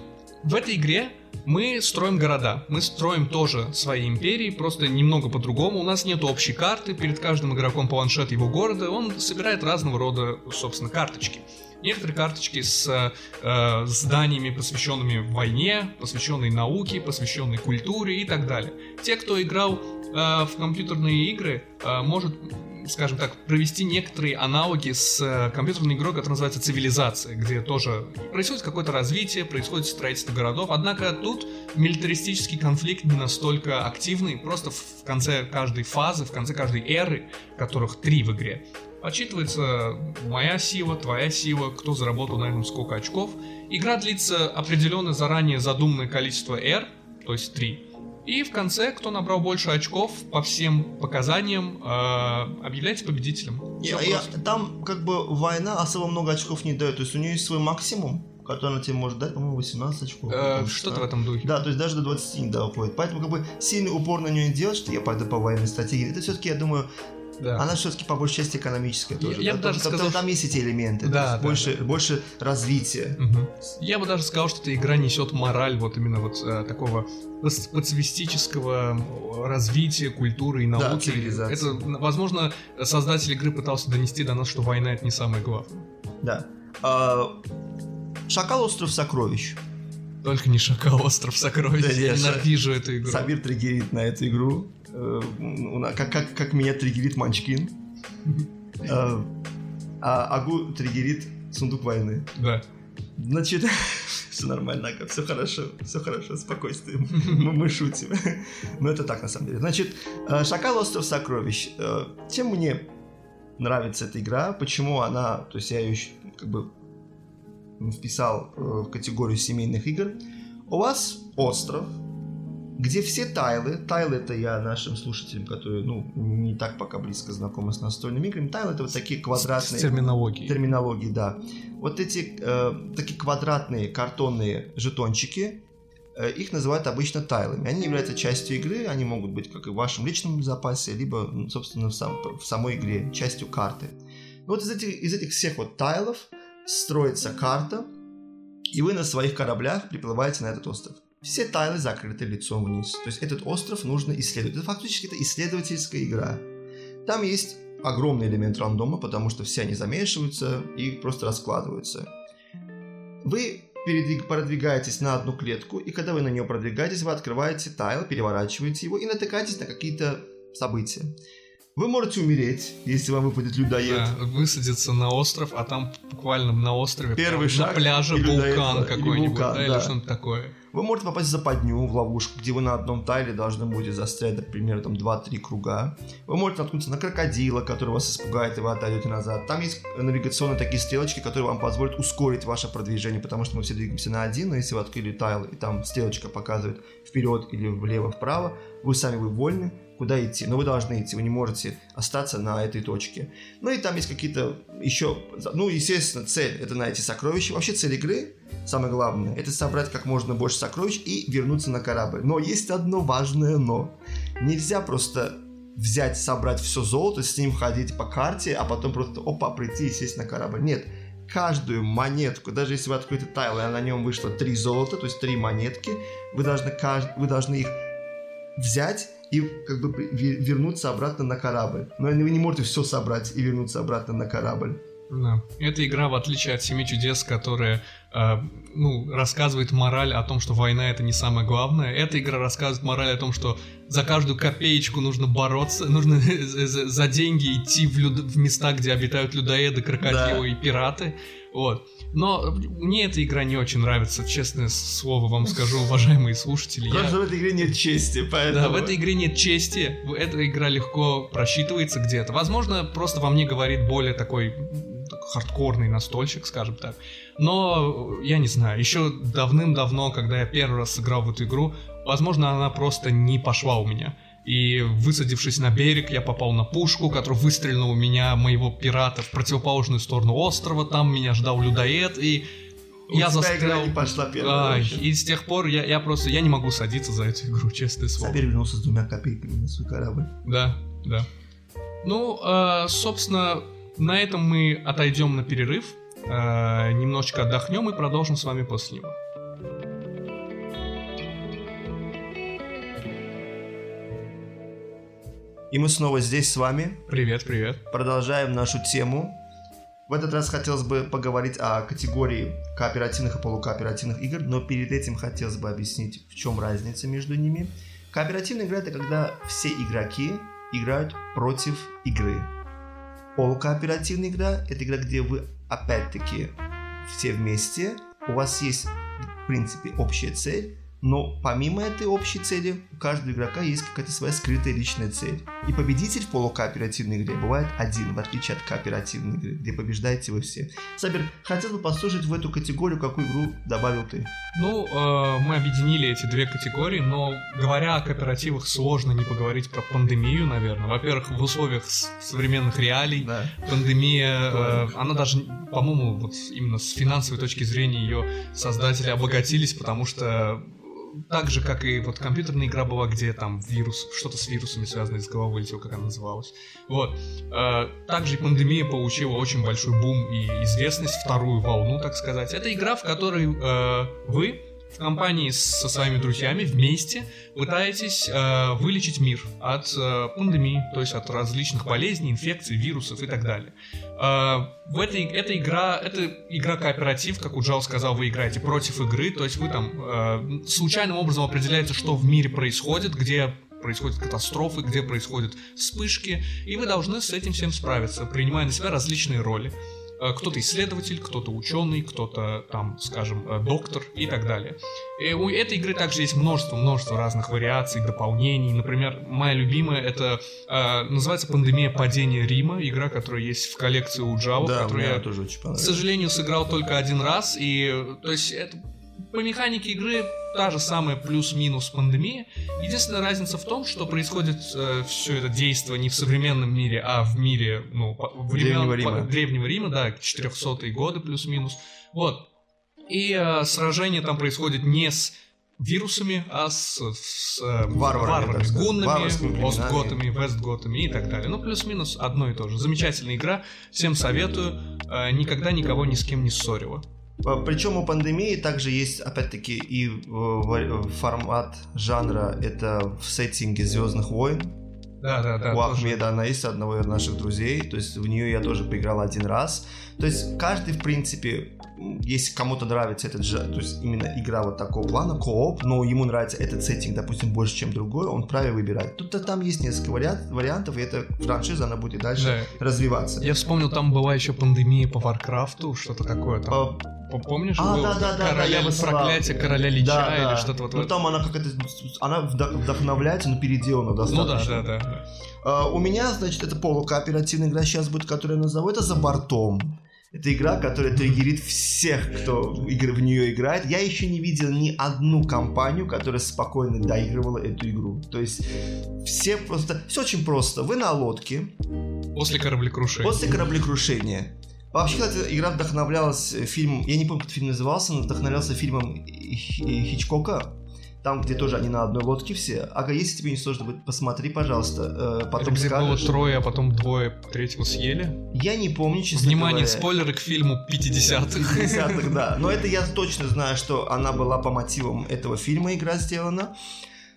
в этой игре мы строим города, мы строим тоже свои империи, просто немного по-другому. У нас нет общей карты, перед каждым игроком планшет его города, он собирает разного рода, собственно, карточки. Некоторые карточки с э, зданиями, посвященными войне, посвященные науке, посвященные культуре и так далее. Те, кто играл э, в компьютерные игры, э, может скажем так, провести некоторые аналоги с э, компьютерной игрой, которая называется «Цивилизация», где тоже происходит какое-то развитие, происходит строительство городов, однако тут милитаристический конфликт не настолько активный, просто в конце каждой фазы, в конце каждой эры, которых три в игре, Отчитывается моя сила, твоя сила, кто заработал на этом сколько очков. Игра длится определенное заранее задуманное количество R, то есть 3. И в конце, кто набрал больше очков по всем показаниям, э, объявляется победителем. Я, я, там как бы война особо много очков не дает. То есть у нее есть свой максимум, который она тебе может дать, по-моему, 18 очков. Э, что-то в этом духе. Да, то есть даже до 20 не доходит. Поэтому как бы сильный упор на нее не делать, что я пойду по военной стратегии. Это все-таки, я думаю, да. Она все-таки по большей части экономическая тоже. Я, да? бы даже там, сказал, там, там есть эти элементы, да, да, больше, да. больше развития. Угу. Я бы даже сказал, что эта игра несет мораль вот именно вот э, такого пацифистического развития культуры и науки. Да, это, возможно, создатель игры пытался донести до нас, что война это не самое главное. Да. А, Шакал остров сокровищ. Только не Шакал остров сокровищ. Да, я ненавижу эту игру. Сабир триггерит на эту игру. Э, как, как, как меня триггерит Манчкин. Э, а Агу триггерит Сундук войны. Да. Значит, все нормально, Ага, все хорошо, все хорошо, спокойствие, мы, мы шутим. Но это так на самом деле. Значит, э, Шакал Остров Сокровищ. Чем мне нравится эта игра, почему она, то есть я ее как бы вписал в категорию семейных игр. У вас остров, где все тайлы, тайлы это я нашим слушателям, которые, ну, не так пока близко знакомы с настольными играми, тайлы это вот такие квадратные... С терминологией. Терминологии, да. Вот эти э, такие квадратные картонные жетончики, э, их называют обычно тайлами. Они являются частью игры, они могут быть как и в вашем личном запасе, либо, ну, собственно, в, сам, в самой игре, частью карты. Вот из этих, из этих всех вот тайлов строится карта, и вы на своих кораблях приплываете на этот остров. Все тайлы закрыты лицом вниз. То есть этот остров нужно исследовать. Это фактически это исследовательская игра. Там есть огромный элемент рандома, потому что все они замешиваются и просто раскладываются. Вы продвигаетесь на одну клетку, и когда вы на нее продвигаетесь, вы открываете тайл, переворачиваете его и натыкаетесь на какие-то события. Вы можете умереть, если вам выпадет людоед. Да, высадиться на остров, а там буквально на острове Первый шаг на пляже вулкан какой-нибудь, да, да. или что-то такое. Вы можете попасть в западню, в ловушку, где вы на одном тайле должны будете застрять, например, там 2-3 круга. Вы можете наткнуться на крокодила, который вас испугает, и вы отойдете назад. Там есть навигационные такие стрелочки, которые вам позволят ускорить ваше продвижение, потому что мы все двигаемся на один, но если вы открыли тайл, и там стрелочка показывает вперед или влево-вправо, вы сами вы вольны, куда идти, но вы должны идти, вы не можете остаться на этой точке. Ну и там есть какие-то еще, ну естественно, цель это найти сокровища. Вообще цель игры, самое главное, это собрать как можно больше сокровищ и вернуться на корабль. Но есть одно важное но. Нельзя просто взять, собрать все золото, с ним ходить по карте, а потом просто опа, прийти и сесть на корабль. Нет, каждую монетку, даже если вы откроете тайл, и на нем вышло три золота, то есть три монетки, вы должны, вы должны их взять и как бы вернуться обратно на корабль. Но вы не можете все собрать и вернуться обратно на корабль. Да. Эта игра, в отличие от Семи чудес, которая э, ну, рассказывает мораль о том, что война это не самое главное, эта игра рассказывает мораль о том, что за каждую копеечку нужно бороться, нужно за деньги идти в, люд... в места, где обитают людоеды, крокодилы да. и пираты. Вот. Но мне эта игра не очень нравится, честное слово вам скажу, уважаемые слушатели. Потому что в этой игре нет чести, поэтому... Да, в этой игре нет чести, эта игра легко просчитывается где-то. Возможно, просто во мне говорит более такой хардкорный настольщик, скажем так. Но, я не знаю, еще давным-давно, когда я первый раз сыграл в эту игру, возможно, она просто не пошла у меня. И высадившись на берег, я попал на пушку, которая выстрелила у меня, моего пирата, в противоположную сторону острова. Там меня ждал людоед, и У я застрял. игра не пошла. Ай, вообще. и с тех пор я, я просто я не могу садиться за эту игру, честное слово. Сабир вернулся с двумя копейками на свой корабль. Да, да. Ну, э, собственно, на этом мы отойдем на перерыв, э, немножечко отдохнем и продолжим с вами после него. И мы снова здесь с вами. Привет, привет. Продолжаем нашу тему. В этот раз хотелось бы поговорить о категории кооперативных и полукооперативных игр, но перед этим хотелось бы объяснить, в чем разница между ними. Кооперативная игра это когда все игроки играют против игры. Полукооперативная игра. Это игра, где вы опять-таки все вместе, у вас есть в принципе общая цель, но помимо этой общей цели, у каждого игрока есть какая-то своя скрытая личная цель. И победитель в полукооперативной игре бывает один, в отличие от кооперативной игры, где побеждаете вы все. Сабер, хотел бы послушать в эту категорию, какую игру добавил ты. Ну, э, мы объединили эти две категории, но говоря о кооперативах, сложно не поговорить про пандемию, наверное. Во-первых, в условиях современных реалий Да. пандемия, э, она даже, по-моему, вот именно с финансовой точки зрения ее создатели обогатились, потому что так же, как и вот компьютерная игра была, где там вирус, что-то с вирусами связанное с головой вылетело, как она называлась. Вот. Э, Также пандемия получила очень большой бум и известность, вторую волну, так сказать. Это игра, в которой э, вы в компании со своими друзьями вместе пытаетесь э, вылечить мир от э, пандемии, то есть от различных болезней, инфекций, вирусов и так далее. Э, в этой эта игра, это игра кооператив, как Уджал сказал, вы играете против игры, то есть вы там э, случайным образом определяете, что в мире происходит, где происходят катастрофы, где происходят вспышки, и вы должны с этим всем справиться, принимая на себя различные роли. Э, Кто-то исследователь, кто-то ученый, кто-то там, скажем, э, доктор и так далее. И у этой игры также есть множество-множество разных вариаций, дополнений. Например, моя любимая это э, называется «Пандемия падения Рима», игра, которая есть в коллекции у Джао, да, которую я тоже очень к сожалению, сыграл только один раз, и то есть это по механике игры та же самая плюс-минус пандемия. Единственная разница в том, что происходит все это действие не в современном мире, а в мире ну, времен- Древнего Рима. по- Древнего Рима, да, 400-е годы плюс-минус. Вот. И э, сражение там происходит не с вирусами, а с, с, э, Варварами, сказать. гуннами, остготами, вестготами и так далее. Ну, плюс-минус одно и то же. Замечательная игра, всем советую. Э, никогда никого ни с кем не ссорила. Причем у пандемии также есть, опять-таки, и э, ва- формат жанра, это в сеттинге Звездных войн. Да, да, да. у. Ахмеда она есть, одного из наших друзей, то есть в нее я тоже поиграл один раз. То есть каждый, в принципе, если кому-то нравится этот же, то есть именно игра вот такого плана, кооп, но ему нравится этот сеттинг, допустим, больше, чем другой, он вправе выбирать. Тут-то там есть несколько вариант- вариантов, и эта франшиза, она будет дальше Да. развиваться. Я вспомнил, там была еще пандемия по Варкрафту, что-то такое там. А, П- Помнишь? А, было да, да, да, короля, да, проклятие короля Лича да, или да. что-то вот Ну там она как-то, она вдохновляется, но переделана Ну да, достаточно. да, да. да. А, у меня, значит, это полукооперативная игра сейчас будет, которую я назову, это «За бортом». Это игра, которая триггерит всех, кто в нее играет. Я еще не видел ни одну компанию, которая спокойно доигрывала эту игру. То есть все просто... Все очень просто. Вы на лодке, После кораблекрушения. после кораблекрушения. Вообще, кстати, игра вдохновлялась э, фильмом, я не помню, как этот фильм назывался, но вдохновлялся фильмом Хи- Хичкока, там, где тоже они на одной лодке все. Ага, если тебе не сложно будет, посмотри, пожалуйста, э, потом где было скажешь. трое, а потом двое третьего съели. Я не помню, честно Внимание, говоря. спойлеры к фильму 50-х. 50-х, да. Но это я точно знаю, что она была по мотивам этого фильма игра сделана.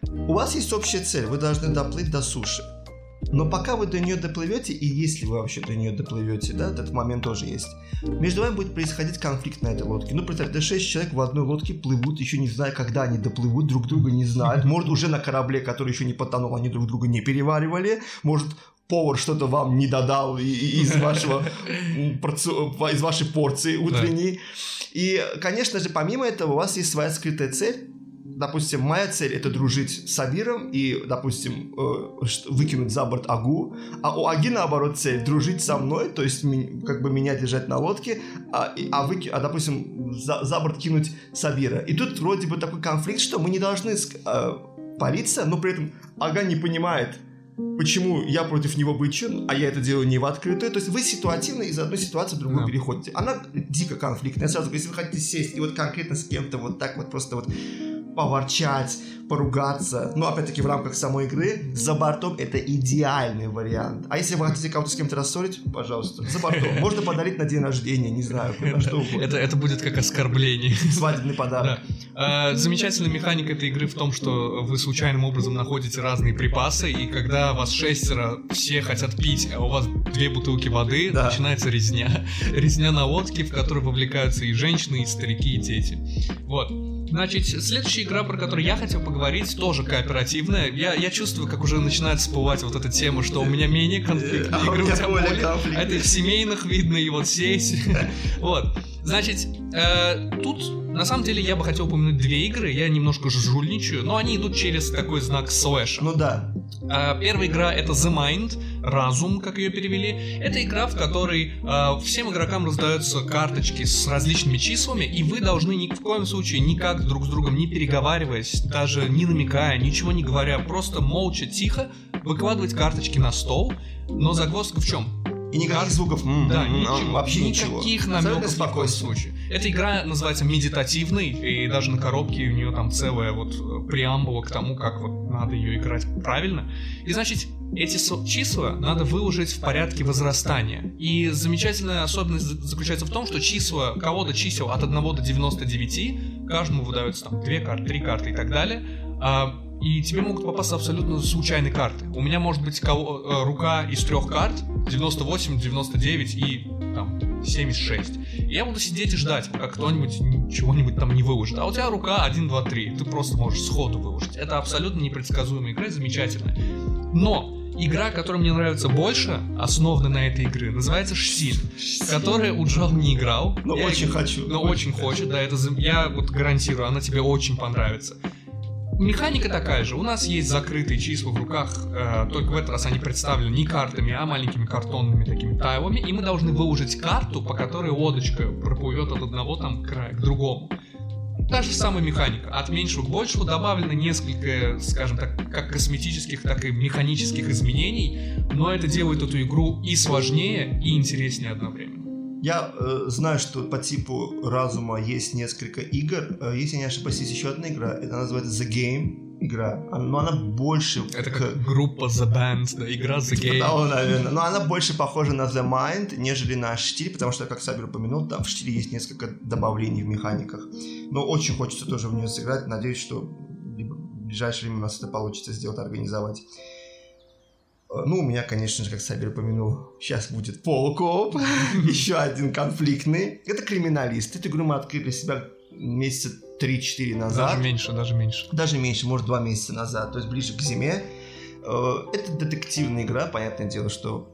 У вас есть общая цель, вы должны доплыть до суши. Но пока вы до нее доплывете, и если вы вообще до нее доплывете, да, этот момент тоже есть, между вами будет происходить конфликт на этой лодке. Ну, представьте, 6 человек в одной лодке плывут, еще не зная, когда они доплывут, друг друга не знают. Может, уже на корабле, который еще не потонул, они друг друга не переваривали. Может, повар что-то вам не додал из вашего из вашей порции утренней. И, конечно же, помимо этого, у вас есть своя скрытая цель. Допустим, моя цель это дружить с Абиром и, допустим, э, выкинуть за борт Агу, а у Аги наоборот цель дружить со мной, то есть как бы меня держать на лодке, а, а, выки- а, допустим, за, за борт кинуть Сабира. И тут вроде бы такой конфликт, что мы не должны э, париться, но при этом Ага не понимает, почему я против него бычу, а я это делаю не в открытую. То есть вы ситуативно из одной ситуации в другую Да. переходите. Она дико конфликтная. Сразу, если вы хотите сесть и вот конкретно с кем-то вот так вот просто вот поворчать, поругаться, но опять-таки в рамках самой игры, за бортом это идеальный вариант. А если вы хотите кого-то с кем-то рассорить, пожалуйста, за бортом. Можно подарить на день рождения, не знаю, на что угодно. Это, это будет как оскорбление. Свадебный подарок. Да. А, Замечательная механика этой игры в том, что вы случайным образом находите разные припасы, и когда вас шестеро, все хотят пить, а у вас две бутылки воды, Да. начинается резня. Резня на водке, в которой вовлекаются и женщины, и старики, и дети. Вот. Значит, следующая игра, про которую я хотел поговорить, тоже кооперативная. Я, я чувствую, как уже начинает всплывать вот эта тема, что у меня менее конфликтные А у игры, меня тебя более более. конфликтные. Это и в семейных видно, и вот здесь. Вот. Значит, э, тут на самом деле я бы хотел упомянуть две игры. Я немножко жульничаю, но они идут через такой знак слэша. Ну да. А, Первая игра это The Mind, разум, как ее перевели. Это игра, в которой а, всем игрокам раздаются карточки с различными числами, и вы должны ни в коем случае никак друг с другом не переговариваясь, даже не намекая, ничего не говоря, просто молча, тихо выкладывать карточки на стол. Но загвоздка в чем? И никаких Карт- звуков. м, Да, м, м, ничего, Вообще ничего. никаких Абсолютно намеков ни в коем спокойствие. случае. Эта игра называется медитативной, и даже на коробке у нее там целая вот э, преамбула к тому, как вот надо ее играть правильно. И значит, эти со- числа надо выложить в порядке возрастания. И замечательная особенность за- заключается в том, что числа, колода чисел от 1 до 99, каждому выдаются там 2 карты, 3 карты и так далее. И тебе могут попасться абсолютно случайные карты. У меня может быть кого- э, рука из трех карт, 98, 99 и там 76. И я буду сидеть и ждать, пока кто-нибудь чего-нибудь там не выложит. А у тебя рука 1, 2, 3. Ты просто можешь сходу выложить. Это абсолютно непредсказуемая игра, замечательная. Но игра, которая мне нравится больше, основана на этой игре, называется Штиль, которая у Джал не играл. Но Я очень иг- хочу. Но очень хочет, да, это я вот гарантирую, она тебе очень понравится. Механика такая же. У нас есть закрытые числа в руках, э, только в этот раз они представлены не картами, а маленькими картонными такими тайлами, и мы должны выложить карту, по которой лодочка проплывет от одного там края к другому. Та же самая механика. От меньшего к большему добавлено несколько, скажем так, как косметических, так и механических изменений, но это делает эту игру и сложнее, и интереснее одновременно. Я э, знаю, что по типу разума есть несколько игр. Э, если я не ошибаюсь, есть еще одна игра. Это называется The Game игра. А- Но она больше Это к- как группа The Band, да, игра The Типа Game. того, наверное. Но она больше похожа на The Mind, нежели на штиль, потому что, как Сабер упомянул, там в штиле есть несколько добавлений в механиках. Но очень хочется тоже в нее сыграть. Надеюсь, что в ближайшее время у нас это получится сделать, организовать. Э, Ну, у меня, конечно же, как Сабер упомянул, сейчас будет полкоп, еще один конфликтный. Это криминалист. Эту игру мы открыли для себя месяца 3-4 назад Даже меньше, даже меньше. даже меньше, может, два месяца назад, то есть ближе к зиме. Э, Это детективная игра, понятное дело, что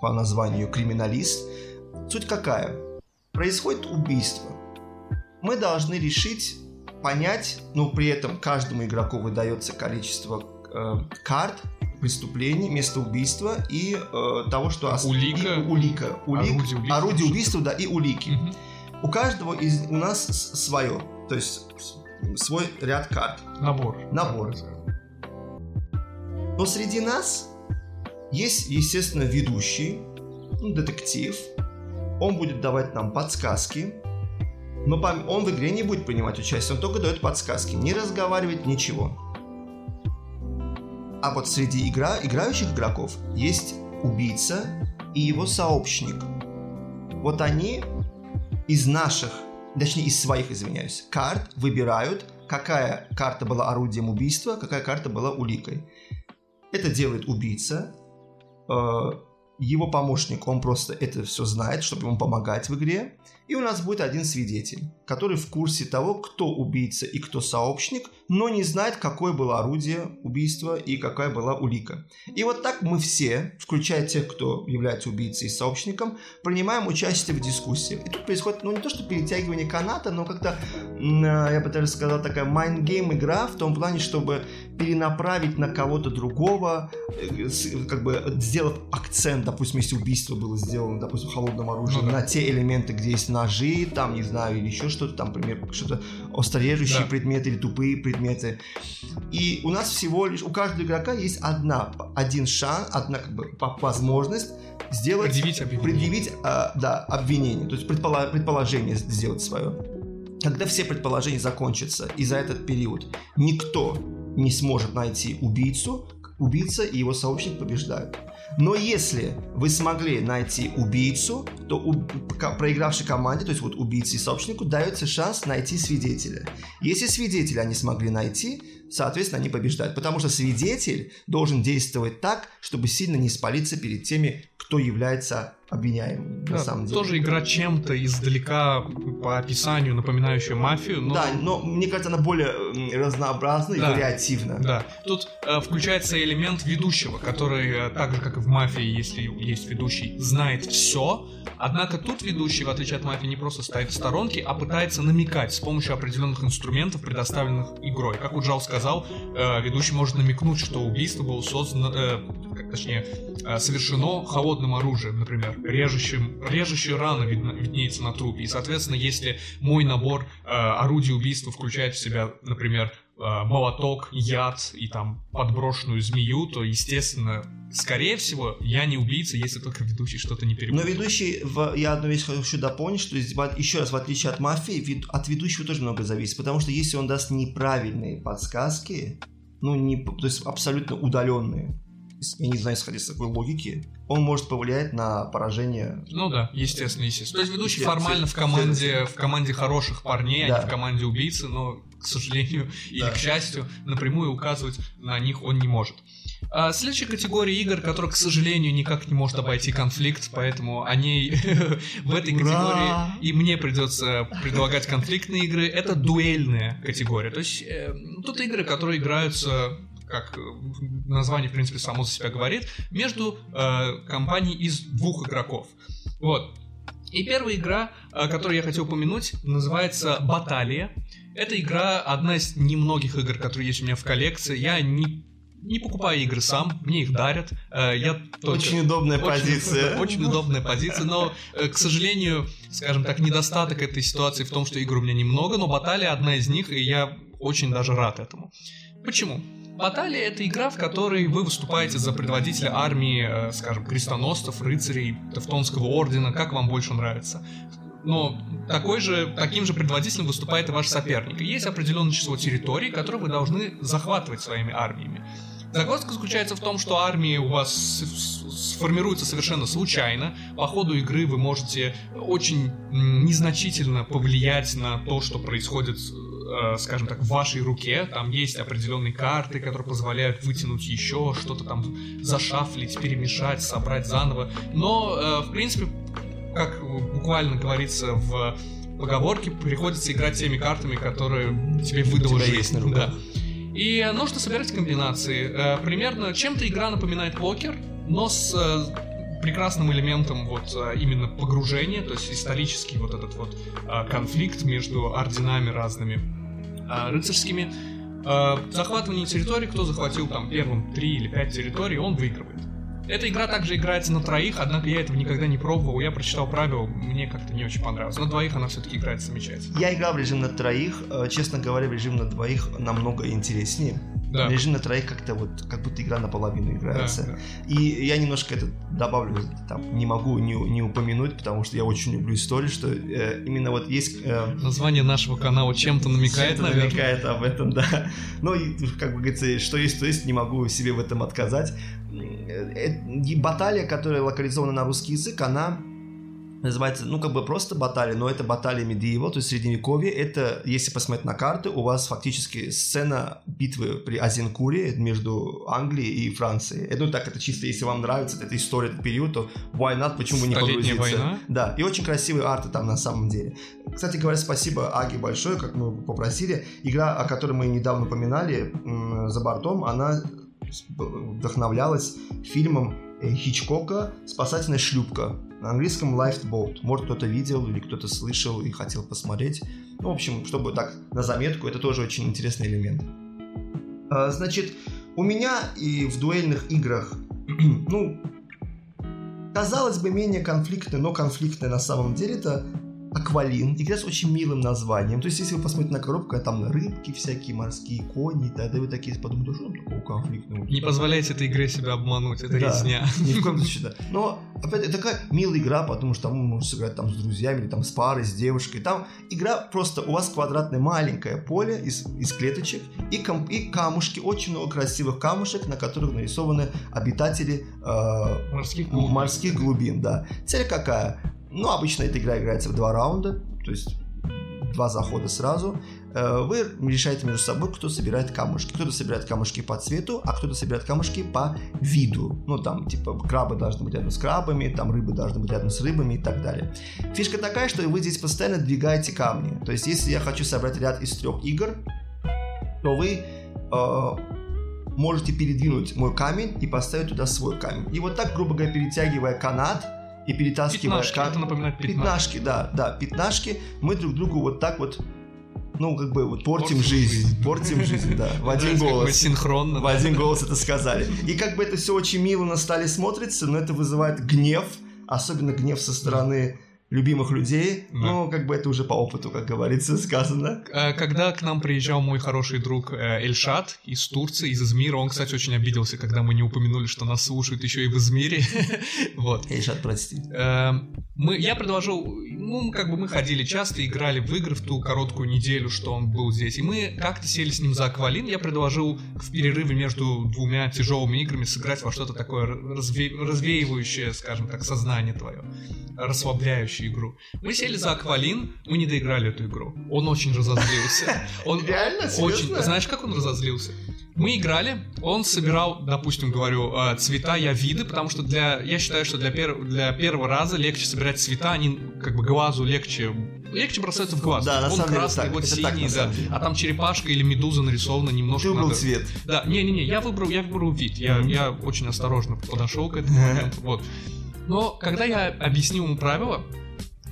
по названию криминалист. Суть какая? Происходит убийство. Мы должны решить, понять, но при этом каждому игроку выдается количество э, карт, преступлений, места убийства и э, того, что... ос- Улика. и улика. Улик, Орудие убийства. орудие убийства, да, и улики. Мгм. У каждого из у нас свое, то есть свой ряд карт, Набор. набор. Но среди нас есть, естественно, ведущий, ну, детектив. Он будет давать нам подсказки. Но он в игре не будет принимать участие, он только дает подсказки, не разговаривает, ничего. А вот среди игра, играющих игроков есть убийца и его сообщник. Вот они из наших, точнее из своих, извиняюсь, карт выбирают, какая карта была орудием убийства, какая карта была уликой. Это делает убийца. Э, Его помощник, он просто это все знает, чтобы ему помогать в игре. И у нас будет один свидетель, который в курсе того, кто убийца и кто сообщник, но не знает, какое было орудие убийства и какая была улика. И вот так мы все, включая тех, кто является убийцей и сообщником, принимаем участие в дискуссиях. И тут происходит, ну, не то, что перетягивание каната, но как-то, э, я бы даже сказал, такая game игра в том плане, чтобы перенаправить на кого-то другого, э, как бы сделав акцент, допустим, если убийство было сделано, допустим, холодным оружием, Ну да. на те элементы, где есть ножи, там, не знаю, или еще что-то, там, например, что-то острорежущие Да. предметы или тупые предметы. И у нас всего лишь, у каждого игрока есть одна, один шанс, одна как бы возможность сделать Предъявить обвинение. предъявить, а, да, обвинение, то есть предпола- предположение сделать свое. Когда все предположения закончатся, и за этот период никто не сможет найти убийцу, убийца и его сообщник побеждают. Но если вы смогли найти убийцу, то у- проигравшей команде, то есть вот убийце и сообщнику, дается шанс найти свидетеля. Если свидетеля они смогли найти, соответственно, они побеждают. Потому что свидетель должен действовать так, чтобы сильно не спалиться перед теми, кто является обвиняемым. на Да, самом деле. Тоже игра чем-то издалека по описанию напоминающая мафию, но... Да, но мне кажется, она более м, разнообразна и Да. вариативна. Да, тут э, включается элемент ведущего, который, э, так же как и в мафии, если есть ведущий, знает все. Однако тут ведущий, в отличие от мафии, не просто стоит в сторонке, а пытается намекать с помощью определенных инструментов, предоставленных игрой. Как вот Жал сказал, э, ведущий может намекнуть, что убийство было создано, э, точнее, э, совершено холодным оружием, например, режущим, режущая рана видно- виднеется на трупе. И, соответственно, если мой набор э, орудий убийства включает в себя, например, э, молоток, яд и там подброшенную змею, то, естественно, скорее всего, я не убийца, если только ведущий что-то не Но перепутал. ведущий, в- я одну вещь хочу дополнить, что еще раз, в отличие от мафии, вед- от ведущего тоже много зависит, потому что если он даст неправильные подсказки, ну, не, то есть абсолютно удаленные, я не знаю, исходя из такой логики, он может повлиять на поражение Ну да, естественно, естественно. То есть ведущий формально в команде, в команде хороших парней, а Да. не в команде убийцы, но, к сожалению или Да. к счастью, напрямую указывать на них он не может. А следующая категория игр, которая, к сожалению, никак не может обойти конфликт, поэтому о ней в этой Ура! категории и мне придется предлагать конфликтные игры. Это дуэльная категория. То есть э, тут игры, которые играются как э, название, в принципе, само за себя говорит, между э, компанией из двух игроков. Вот. И первая игра, э, которую я хотел упомянуть, называется Баталия. Эта игра одна из немногих игр, которые есть у меня в коллекции. Я не, не покупаю игры сам, мне их дарят. Э, я только... Очень удобная Очень- позиция. Очень удобная позиция, но, к сожалению, скажем так, недостаток этой ситуации в том, что игр у меня немного, но Баталия одна из них, и я очень даже рад этому. Почему? Баталия — это игра, в которой вы выступаете за предводителя армии, э, скажем, крестоносцев, рыцарей, Тевтонского ордена, как вам больше нравится. Но такой же, таким же предводителем выступает и ваш соперник. И есть определенное число территорий, которые вы должны захватывать своими армиями. Загвоздка заключается в том, что армии у вас сформируются совершенно случайно. По ходу игры вы можете очень незначительно повлиять на то, что происходит, э, скажем так, в вашей руке. Там есть определенные карты, которые позволяют вытянуть еще что-то там, зашафлить, перемешать, собрать заново. Но, э, в принципе, как буквально говорится в поговорке, приходится играть теми картами, которые тебе выдала тебя жизнь. есть на руках. Да. И нужно собирать комбинации. Э, Примерно чем-то игра напоминает покер, но с э, прекрасным элементом вот э, именно погружения, то есть исторический вот этот вот конфликт между орденами разными рыцарскими. Захватывание территории, кто захватил там первым три или пять территорий, он выигрывает. Эта игра также играется на троих, однако я этого никогда не пробовал. Я прочитал правила, мне как-то не очень понравилось. На двоих она все-таки играется замечательно. Я играл в режим на троих, э, честно говоря, в режим на двоих намного интереснее. Да. Режим на троих как-то вот, как будто игра наполовину Да, играется. да. И я немножко это добавлю, там, не могу не, не упомянуть, потому что я очень люблю историю, что э, именно вот есть... э, Название нашего канала чем-то намекает, чем-то наверное. намекает об этом, да. Ну, и, как бы говорится, что есть, то есть, не могу себе в этом отказать. Э, э, Баталия, которая локализована на русский язык, она называется, ну, как бы просто баталия, но это баталия Medieval, то есть средневековье. Это, если посмотреть на карты, у вас фактически сцена битвы при Азенкуре между Англией и Францией. Это, ну, так, это чисто, если вам нравится эта история, этот период, то why not, почему бы не погрузиться? война? Да, и очень красивые арты там на самом деле. Кстати говоря, спасибо Аге большое, как мы попросили. Игра, о которой мы недавно упоминали, «За бортом», она вдохновлялась фильмом э, Хичкока «Спасательная шлюпка». На английском Lifeboat. Может, кто-то видел или кто-то слышал и хотел посмотреть. Ну, в общем, чтобы так на заметку, это тоже очень интересный элемент. А, Значит, у меня и в дуэльных играх, ну, казалось бы, менее конфликтные, но конфликтные на самом деле это Аквалин. Игра с очень милым названием. То есть, если вы посмотрите на коробку, а там рыбки всякие, морские кони, тогда вы такие подумаете, что там такого конфликтного? Не позволяйте этой игре себя обмануть, это Да, резня. Ни в коем случае, да. Но, опять, это такая милая игра, потому что там можно сыграть там с друзьями, или там с парой, с девушкой. Там игра просто, у вас квадратное маленькое поле из, из клеточек и, кам- и камушки, очень много красивых камушек, на которых нарисованы обитатели э, Морских глубин. морских глубин, да. Цель какая? Ну, обычно эта игра играется в два раунда, то есть два захода сразу. Э, Вы решаете между собой, кто собирает камушки. Кто-то собирает камушки по цвету, а кто-то собирает камушки по виду. Ну, там, типа, крабы должны быть рядом с крабами, там, рыбы должны быть рядом с рыбами и так далее. Фишка такая, что вы здесь постоянно двигаете камни. То есть, если я хочу собрать ряд из трех игр, то вы э, можете передвинуть мой камень и поставить туда свой камень. И вот так, грубо говоря, перетягивая канат и перетаскивая Пятнашки, камень... это напоминает пятнашки. Пятнашки, да, да, пятнашки. Мы друг другу вот так вот, ну, как бы вот портим, Портим жизнь. жизнь. Портим жизнь, да, в один как мы голос. синхронно. В один голос это сказали. И как бы это все очень мило на столе смотрится, но это вызывает гнев, особенно гнев со стороны любимых людей. Да. Ну, как бы это уже по опыту, как говорится, сказано. Э, Когда к нам приезжал мой хороший друг э, Эльшат из Турции, из Измира, он, кстати, очень обиделся, когда мы не упомянули, что нас слушают еще и в Измире. Вот. Эльшат, прости. Эм, Мы, я предложил, ну, как бы мы ходили часто, играли в игры в ту короткую неделю, что он был здесь. И мы как-то сели с ним за аквалин. Я предложил в перерыве между двумя тяжелыми играми сыграть во что-то такое разве- развеивающее, скажем так, сознание твое, расслабляющую игру. Мы сели за аквалин, мы не доиграли эту игру. Он очень разозлился. Он Реально? очень. Знаешь, как он разозлился? Мы играли, он собирал, допустим, говорю, э, цвета, я виды, потому что для, я считаю, что для, пер- для первого раза легче собирать цвета, они как бы глазу легче, легче бросаются в глаз. Да, на он самом деле красный, так, вот это синий, так, да. деле. А там черепашка или медуза нарисована немножко. Ты выбрал надо- цвет. Да, не-не-не, я выбрал, я выбрал вид. Я, я очень осторожно подошел к этому моменту. Вот. Но когда я объяснил ему правила,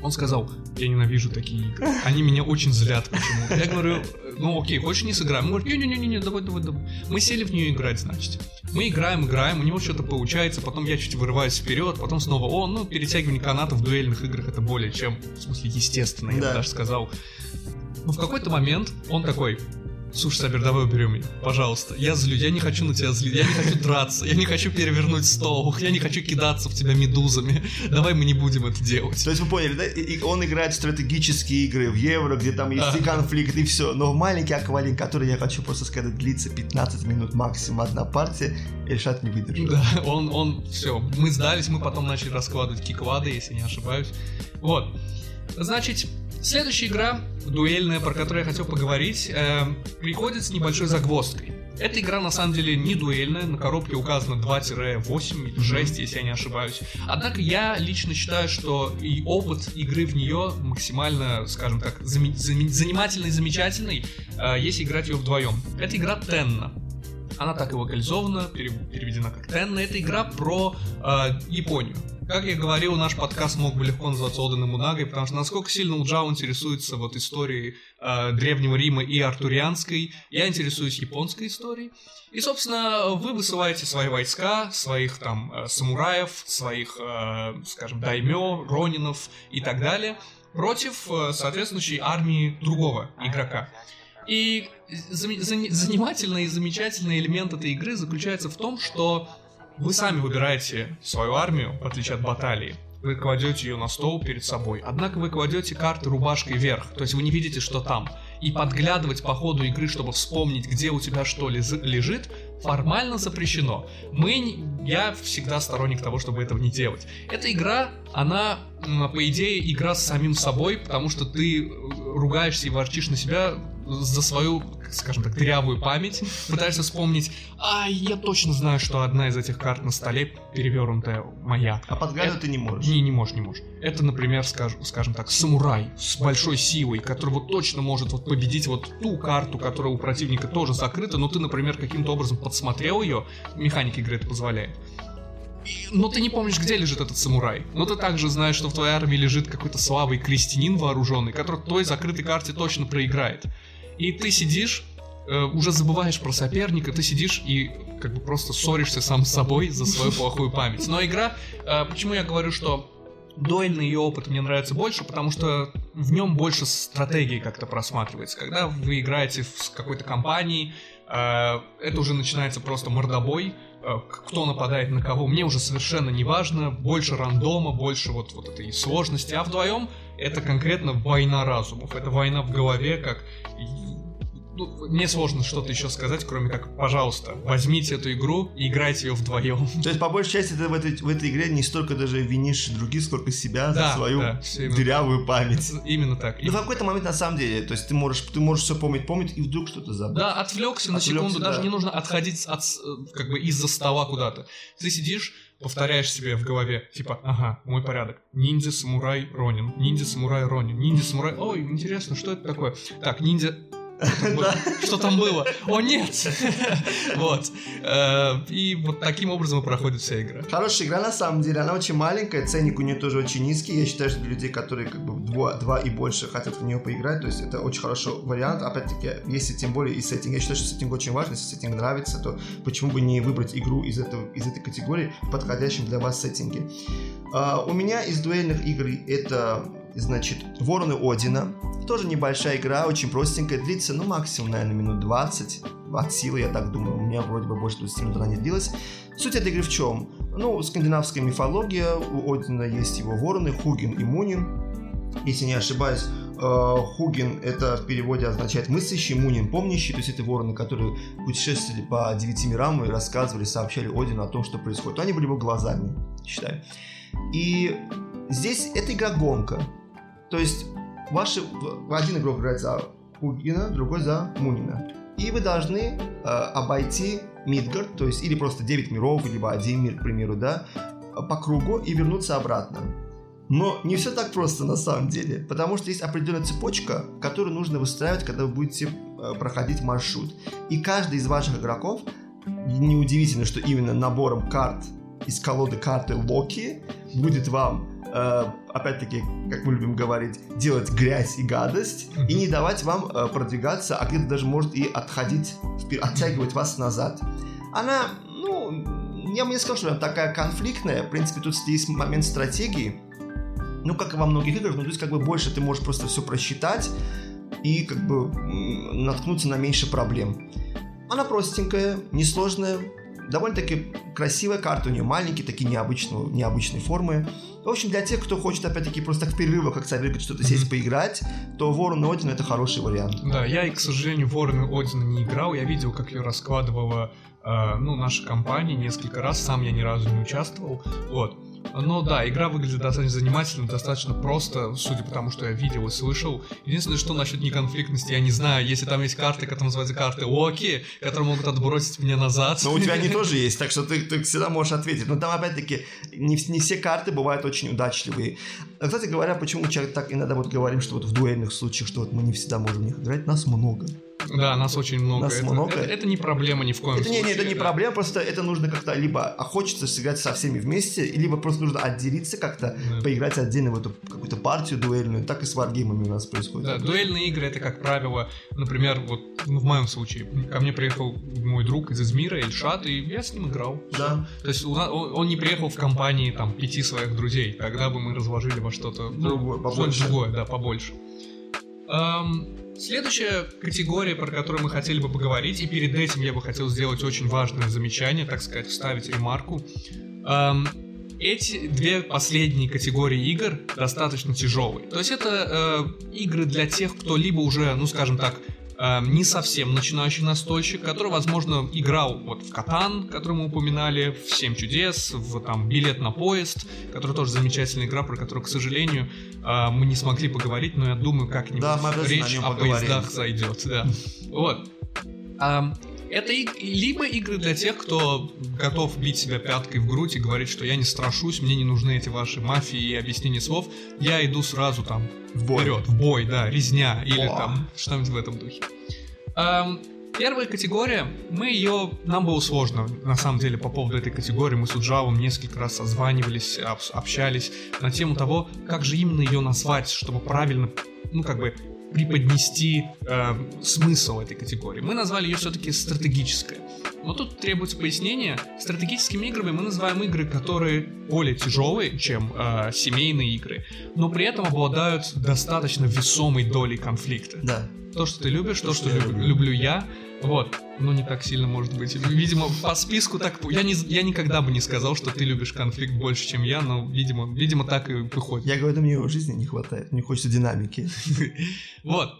он сказал, я ненавижу такие игры. Они меня очень злят почему-то. Я говорю, ну окей, хочешь не сыграем? Он говорит, не-не-не, давай, давай, давай. Мы сели в нее играть, значит. Мы играем, играем, у него что-то получается, потом я чуть вырываюсь вперед, потом снова он, ну, перетягивание каната в дуэльных играх это более чем, в смысле, естественно, я бы Да. даже сказал. Но в какой-то момент он такой, Слушай, Сабер, давай уберем меня, пожалуйста. Я злю, я не хочу на тебя злить, я не хочу драться, я не хочу перевернуть стол, я не хочу кидаться в тебя медузами. Давай мы не будем это делать. То есть вы поняли, да? И- он играет в стратегические игры, в евро, где там есть и конфликт, и все. Но в маленький аквалин, который, я хочу просто сказать, длится 15 минут максимум одна партия, Эльшат не выдержал. Да, он, он, все, мы сдались, мы потом начали раскладывать киклады, если не ошибаюсь. Вот. Значит, следующая игра, дуэльная, про которую я хотел поговорить, э, приходит с небольшой загвоздкой. Эта игра на самом деле не дуэльная, на коробке указано 2-8 или 6, если я не ошибаюсь. Однако я лично считаю, что и опыт игры в нее максимально, скажем так, зами- зами- занимательный, замечательный, э, если играть ее вдвоем. Это игра Тенна. Она так и локализована, пере- переведена как Тенна. Это игра про э, Японию. Как я говорил, наш подкаст мог бы легко называться Оданом Унагой, потому что насколько сильно Лджао интересуется вот историей э, Древнего Рима и артурианской, я интересуюсь японской историей. И, собственно, вы высылаете свои войска, своих там э, самураев, своих, э, скажем, даймё, ронинов и так далее против э, соответствующей армии другого игрока. И зам- зани- занимательный и замечательный элемент этой игры заключается в том, что вы сами выбираете свою армию, в отличие от баталии. Вы кладете ее на стол перед собой. Однако вы кладете карты рубашкой вверх, то есть вы не видите, что там. И подглядывать по ходу игры, чтобы вспомнить, где у тебя что лежит, формально запрещено. Мы, я всегда сторонник того, чтобы этого не делать. Эта игра, она, по идее, игра с самим собой, потому что ты э, ругаешься и ворчишь на себя за свою, скажем так, дырявую память, пытаешься вспомнить, а я точно знаю, что одна из этих карт на столе перевернутая моя. А подгадывать ты не можешь. Не, не можешь, не можешь. Это, например, скажем, скажем так, самурай с большой силой, который вот точно может вот победить вот ту карту, которая у противника тоже закрыта, но ты, например, каким-то образом подсмотрел ее, механика игры это позволяет. Но ты не помнишь, где лежит этот самурай. Но ты также знаешь, что в твоей армии лежит какой-то слабый крестьянин вооруженный, который той закрытой карте точно проиграет. И ты сидишь, э, уже забываешь про соперника, ты сидишь и как бы просто ссоришься сам с собой за свою плохую память. Но игра, э, почему я говорю, что дуэльный ее опыт мне нравится больше, потому что в нем больше стратегии как-то просматривается. Когда вы играете с какой-то компанией, э, это уже начинается просто мордобой, кто нападает на кого, мне уже совершенно не важно, больше рандома, больше вот, вот этой сложности, а вдвоем это конкретно война разумов, это война в голове, как ну, мне сложно что-то еще сказать, кроме как, пожалуйста, возьмите эту игру и играйте ее вдвоем. То есть, по большей части, ты в этой, в этой игре не столько даже винишь других, сколько себя да, за свою да, дырявую память. Именно так. Ну, в какой-то момент, на самом деле, то есть, ты можешь, ты можешь все помнить, помнить, и вдруг что-то забыть. Да, отвлекся на секунду, да. даже не нужно отходить от, как бы из-за стола куда-то. Ты сидишь, повторяешь себе в голове, типа, ага, мой порядок. Ниндзя, самурай, ронин. Ниндзя, самурай, ронин. Ниндзя, самурай... Ой, интересно, что это такое? Так, ниндзя, что там было? О, нет! Вот. Э, и вот таким образом проходит вся игра. Хорошая игра, на самом деле. Она очень маленькая, ценник у нее тоже очень низкий. Я считаю, что для людей, которые как бы два, два и больше хотят в нее поиграть, то есть это очень хороший вариант. Опять-таки, если тем более и сеттинг. Я считаю, что сеттинг очень важен. Если сеттинг нравится, то почему бы не выбрать игру из, этого, из этой категории в подходящем для вас сеттинге. Uh, у меня из дуэльных игр это значит, Вороны Одина. Тоже небольшая игра, очень простенькая, длится, ну, максимум, наверное, минут 20. От силы, я так думаю. У меня вроде бы больше 20 минут она не длилась. Суть этой игры в чем? Ну, скандинавская мифология, у Одина есть его вороны, Хугин и Мунин. Если не ошибаюсь, э, Хугин это в переводе означает мыслящий, Мунин помнящий, то есть это вороны, которые путешествовали по девяти мирам и рассказывали, сообщали Одину о том, что происходит. Они были его глазами, считаю. И здесь это игра гонка. То есть ваши, один игрок играет за Хугина, другой за Мунина. И вы должны э, обойти Мидгард, то есть или просто 9 миров, либо один мир, к примеру, да, по кругу и вернуться обратно. Но не все так просто на самом деле, потому что есть определенная цепочка, которую нужно выстраивать, когда вы будете э, проходить маршрут. И каждый из ваших игроков, неудивительно, что именно набором карт из колоды карты Локи будет вам Э, опять-таки, как мы любим говорить, делать грязь и гадость, и не давать вам э, продвигаться, а где-то даже может и отходить, оттягивать вас назад. Она, ну, я бы не сказал, что она такая конфликтная. В принципе, тут есть момент стратегии. Ну, как и во многих играх, но здесь как бы больше ты можешь просто все просчитать и как бы наткнуться на меньше проблем. Она простенькая, несложная, довольно-таки красивая карта у нее, маленькие, такие необычные, необычные формы. В общем, для тех, кто хочет, опять-таки, просто в перерывах, как Савель что-то сесть mm-hmm. поиграть, то Ворон и Один это хороший вариант. Да, я, и, к сожалению, Ворон и Один не играл. Я видел, как ее раскладывала э, ну, наша компания несколько раз, сам я ни разу не участвовал. Вот. Но да, игра выглядит достаточно занимательно, достаточно просто, судя по тому, что я видел и слышал. Единственное, что насчет неконфликтности, я не знаю, если там есть карты, которые называются карты Оки, которые могут отбросить меня назад. Но у тебя они тоже есть, так что ты, ты всегда можешь ответить. Но там, опять-таки, не, не все карты бывают очень удачливые. Кстати говоря, почему человек так иногда вот говорим, что вот в дуэльных случаях, что вот мы не всегда можем в них играть, нас много. Да, нас очень много. Нас это, много. Это, это не проблема ни в коем это, случае. Не, не, это не да. проблема, просто это нужно как-то либо а хочется сыграть со всеми вместе, либо просто нужно отделиться как-то, да. поиграть отдельно в эту какую-то партию дуэльную. Так и с варгеймами у нас происходит. Да, дуэльные игры это, как правило, например, вот ну, в моем случае, ко мне приехал мой друг из Измира, Эльшат, и я с ним играл. Да. То есть он, не приехал в компании там пяти своих друзей, тогда бы мы разложили во что-то ну, другое, побольше. другое, да, побольше. Эм, Следующая категория, про которую мы хотели бы поговорить, и перед этим я бы хотел сделать очень важное замечание, так сказать, вставить ремарку. Эм, эти две последние категории игр достаточно тяжелые. То есть это э, игры для тех, кто либо уже, ну скажем так, э, не совсем начинающий настольщик, который, возможно, играл вот в Катан, который мы упоминали, в Семь чудес, в там Билет на поезд, который тоже замечательная игра, про которую, к сожалению, э, мы не смогли поговорить, но я думаю, как-нибудь да, речь о поговорим. поездах зайдет. Да. Вот. Это и, либо игры для тех, кто готов бить себя пяткой в грудь и говорить, что я не страшусь, мне не нужны эти ваши мафии и объяснения слов, я иду сразу там в бой. вперед, в бой, да, резня или О. там что-нибудь в этом духе. Эм, Первая категория, мы ее, нам было сложно, на самом деле, по поводу этой категории. Мы с Уджавом несколько раз созванивались, общались на тему того, как же именно ее назвать, чтобы правильно, ну, как бы, преподнести э, смысл этой категории. Мы назвали ее все-таки стратегическая. Но тут требуется пояснение. Стратегическими играми мы называем игры, которые более тяжелые, чем э, семейные игры, но при этом обладают достаточно весомой долей конфликта. Да. То, что ты любишь, то, что, я люб- люблю. люблю я. Вот. Ну, не так сильно может быть. Видимо, по списку так... Я, не, я никогда бы не сказал, что ты любишь конфликт больше, чем я, но, видимо, видимо так и выходит. Я говорю, мне в жизни не хватает, мне хочется динамики. Вот.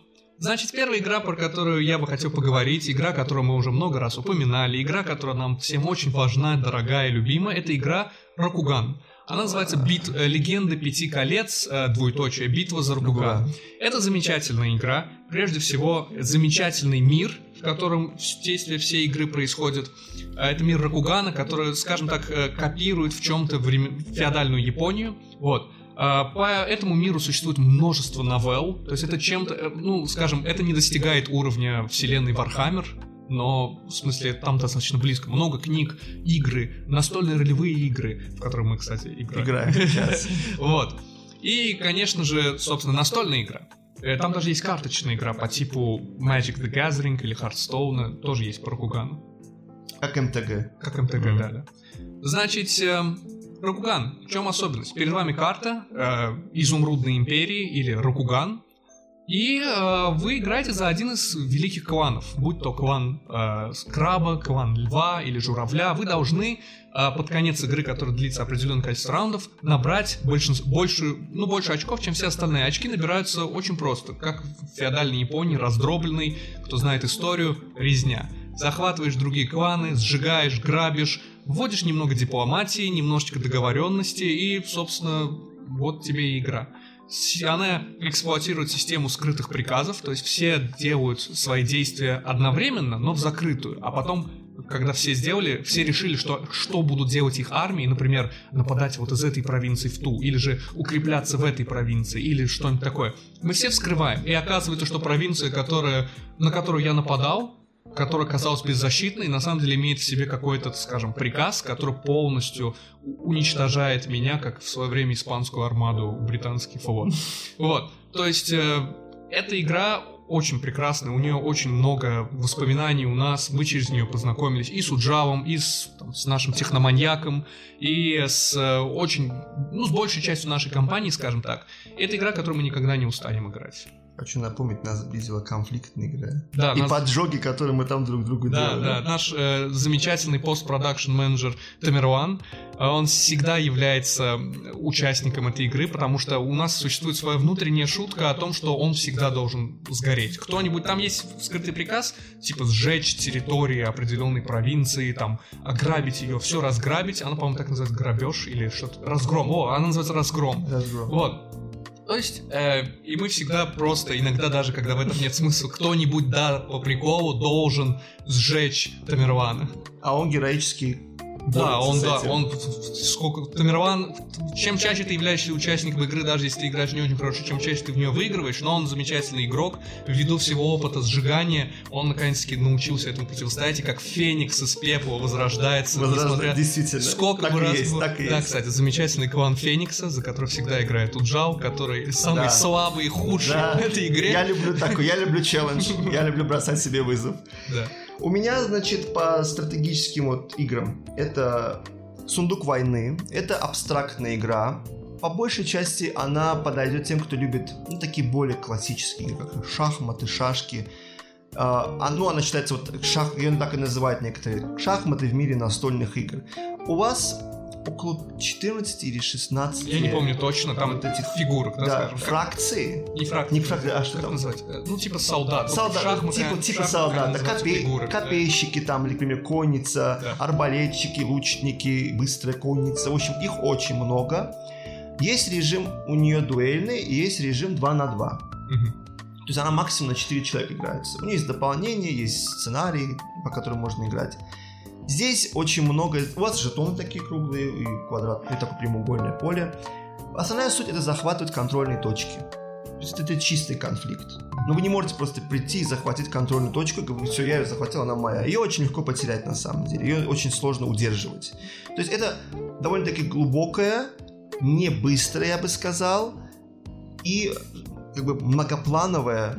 Значит, первая игра, про которую я бы хотел поговорить, игра, которую мы уже много раз упоминали, игра, которая нам всем очень важна, дорогая, любима, это игра Рокуган. Она называется Бит э, Легенды Пяти колец, э, двоеточие, битва за Рокуган. Это замечательная игра. Прежде всего, замечательный мир, в котором действие всей игры происходит. А Это мир Рокугана, который, скажем так, э, копирует в чем-то времен... феодальную Японию. Вот. По этому миру существует множество новелл. То есть это чем-то, э, ну, скажем, это не достигает уровня вселенной Warhammer, но, в смысле, там достаточно близко. Много книг, игры, настольные ролевые игры, в которые мы, кстати, играем. Играем сейчас. Вот. И, конечно же, собственно, настольная игра. Э, Там даже есть карточная игра по типу Magic the Gathering или Hearthstone, тоже есть по Рокугану. Как МТГ. Как МТГ, Мгм. да, да. Значит, эм, Рокуган. В чем особенность? Перед вами карта э, Изумрудной Империи или Рокуган. И э, вы играете за один из великих кланов, будь то клан э, краба, клан льва или журавля. Вы должны э, под конец игры, которая длится определенное количество раундов, набрать большинс- большую, ну, больше очков, чем все остальные. Очки набираются очень просто, как в феодальной Японии, раздробленный, кто знает историю, резня. Захватываешь другие кланы, сжигаешь, грабишь, вводишь немного дипломатии, немножечко договоренности и, собственно, вот тебе и игра. Она эксплуатирует систему скрытых приказов, то есть все делают свои действия одновременно, но в закрытую, а потом когда все сделали, все решили, что, что будут делать их армии, например, нападать вот из этой провинции в ту, или же укрепляться в этой провинции, или что-нибудь такое. Мы все вскрываем, и оказывается, что провинция, которая, на которую я нападал, которая казалась беззащитной, на самом деле имеет в себе какой-то, скажем, приказ, который полностью уничтожает меня, как в свое время испанскую армаду британский флот. Вот, то есть э, эта игра очень прекрасная, у нее очень много воспоминаний у нас, мы через нее познакомились и с Уджавом, и с, там, с нашим техноманьяком, и с э, очень, ну, с большей частью нашей компании, скажем так. Это игра, которую мы никогда не устанем играть. Хочу напомнить, нас сблизила конфликтная игра. Да, И нас- поджоги, которые мы там друг другу Да, делали. да, наш э, замечательный постпродакшн менеджер Тамерлан, э, он всегда является участником этой игры, потому что у нас существует своя внутренняя шутка о том, что он всегда должен сгореть. Кто-нибудь, там есть скрытый приказ, типа сжечь территории определенной провинции, там, ограбить ее, все разграбить, она, по-моему, так называется грабеж или что-то, разгром, о, она называется разгром. Разгром. Вот. То есть, э, и мы всегда просто, иногда даже, когда в этом нет смысла, кто-нибудь, да, по приколу должен сжечь Тамерлана. А он героически Да, он, да, он, сколько, Тамерлан, чем чаще ты являешься участником игры, даже если ты играешь не очень хорошо, чем чаще ты в нее выигрываешь, но он замечательный игрок, ввиду всего опыта сжигания, он наконец-таки научился этому противостоять, и как феникс из пепла возрождается, Возрождает- несмотря действительно. Сколько так бы раз есть, так Да, есть. кстати, замечательный клан Феникса, за который всегда играет Уджал, который самый Да. слабый и худший Да. в этой игре. Я люблю такой, я люблю челлендж, я люблю бросать себе вызов. Да. У меня, значит, по стратегическим вот играм, это Сундук войны, это абстрактная игра. По большей части она подойдет тем, кто любит ну, такие более классические игры, как шахматы, шашки. А, а, ну, она считается вот шах, ее так и называют некоторые шахматы в мире настольных игр. У вас около 14 или 16 Я не помню точно, там вот этих фигурок, да, да, скажем. фракции. Не фракции. Не фракции, а что там? назвать? Э, Ну, типа солдат. Солдат, Шахматы- типа, типа называются копей- фигурами, да. копейщики там, или, например, конница, Да. арбалетчики, лучники, быстрая конница. В общем, их очень много. Есть режим у нее дуэльный, и есть режим 2 на 2. Мгм. То есть она максимум на 4 человека играется. У нее есть дополнение, есть сценарий, по которым можно играть. Здесь очень много... У вас жетоны такие круглые и квадратные, такое прямоугольное поле. Основная суть это захватывать контрольные точки. То есть это чистый конфликт. Но вы не можете просто прийти и захватить контрольную точку и говорить, все, я ее захватил, она моя. Ее очень легко потерять на самом деле. Ее очень сложно удерживать. То есть это довольно-таки глубокая, не быстрая, я бы сказал, и как бы многоплановая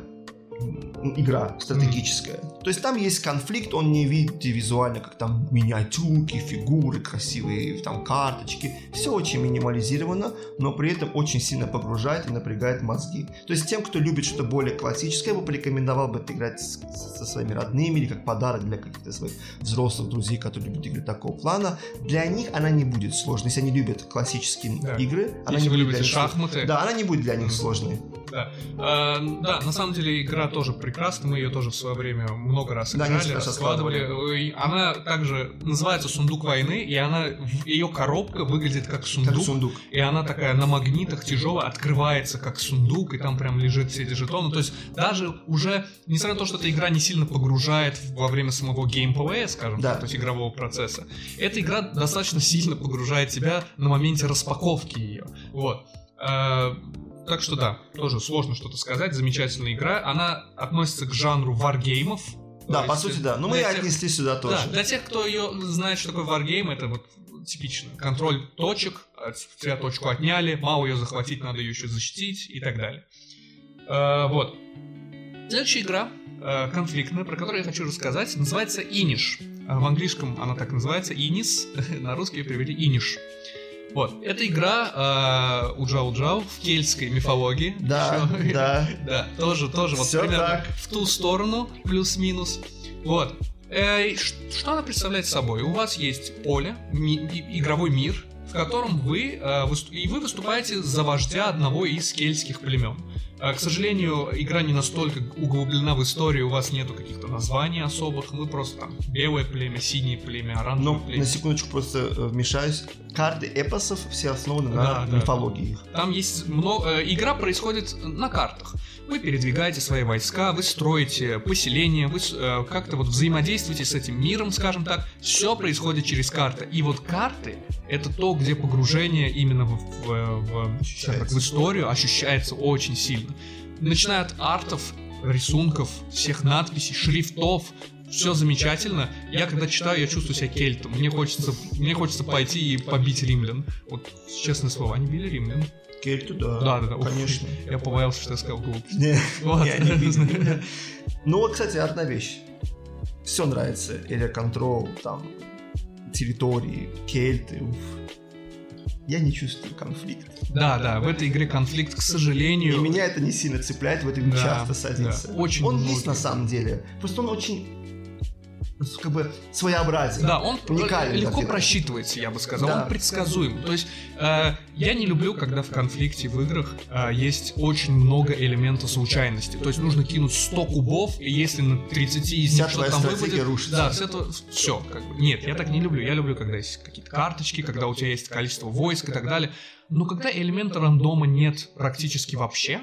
игра стратегическая. То есть там есть конфликт, он не видит визуально, как там миниатюрки, фигуры красивые, там карточки. Все очень минимализировано, но при этом очень сильно погружает и напрягает мозги. То есть тем, кто любит что-то более классическое, я бы порекомендовал бы это играть с, со своими родными или как подарок для каких-то своих взрослых друзей, которые любят игры такого плана. Для них она не будет сложной. Если они любят классические да. игры, она Если не вы будет любите для них шахматы. Да, она не будет для них mm-hmm. сложной. Да. А, да, на самом деле игра тоже прекрасна, мы ее тоже в свое время много раз играли, да, раскладывали. Она также называется «Сундук войны», и она, ее коробка выглядит как сундук, как сундук. И она такая на магнитах тяжелая, открывается как сундук, и там прям лежит все эти жетоны. То есть даже уже, несмотря на то, что эта игра не сильно погружает во время самого геймплея, скажем да. так, то есть игрового процесса, эта игра достаточно сильно погружает тебя на моменте распаковки ее. Вот. Так что да, тоже сложно что-то сказать. Замечательная игра. Она относится к жанру варгеймов. Да, по сути, да. Но мы тех... отнесли сюда тоже. Да, для тех, кто ее знает, что такое варгейм, это вот типично. Контроль точек, тебя точку отняли, мало ее захватить, надо ее еще защитить и так далее. А, вот. Следующая игра, а, конфликтная, про которую я хочу рассказать, называется Иниш. А, в английском она так называется, Инис, на русский перевели Иниш. Вот, это игра э, Уджау Джау в кельтской мифологии. Да, Еще, да. да, тоже, тоже вот Все примерно так. в ту сторону, плюс-минус. Вот. Э, что она представляет собой? У вас есть поле, ми, игровой мир, в котором вы, э, и вы выступаете за вождя одного из кельтских племен. А, к сожалению, игра не настолько углублена в историю, у вас нету каких-то названий особых, мы просто там белое племя, синее племя, оранжевое Но, племя. на секундочку просто э, вмешаюсь. Карты эпосов все основаны на да, мифологии. Да. Там есть много... Э, игра происходит на картах. Вы передвигаете свои войска, вы строите поселения, вы э, как-то вот взаимодействуете с этим миром, скажем так. Все происходит через карты. И вот карты — это то, где погружение именно в, в, в, так, в историю ощущается очень сильно. Начиная от артов, рисунков, всех надписей, шрифтов, все замечательно. Я когда читаю, я чувствую себя кельтом. Мне хочется, мне хочется пойти и побить римлян. Вот честное слово, они били римлян. Кельту, да. Да, да, да. Конечно. Я побоялся, что я сказал глупость. Не, я не видел. Ну вот, кстати, одна вещь. Все нравится. Area Control, там, территории, кельты, уф. Я не чувствую конфликт. Да, да, в этой игре конфликт, к сожалению. И меня это не сильно цепляет, в этом да, часто садится. Да, очень он есть на самом деле. Просто он очень как бы своеобразен. Да, он уникальный. Легко просчитывается, я бы сказал. Да. Он предсказуем. То есть э, я не люблю, когда в конфликте в играх э, есть очень много элементов случайности. То есть нужно кинуть 100 кубов, и если на 30 из них что-то там выпадет... рушится. Да, с этого все. Как бы. Нет, я так не люблю. Я люблю, когда есть какие-то карточки, когда у тебя есть количество войск и так далее. Но когда элемента рандома нет практически вообще,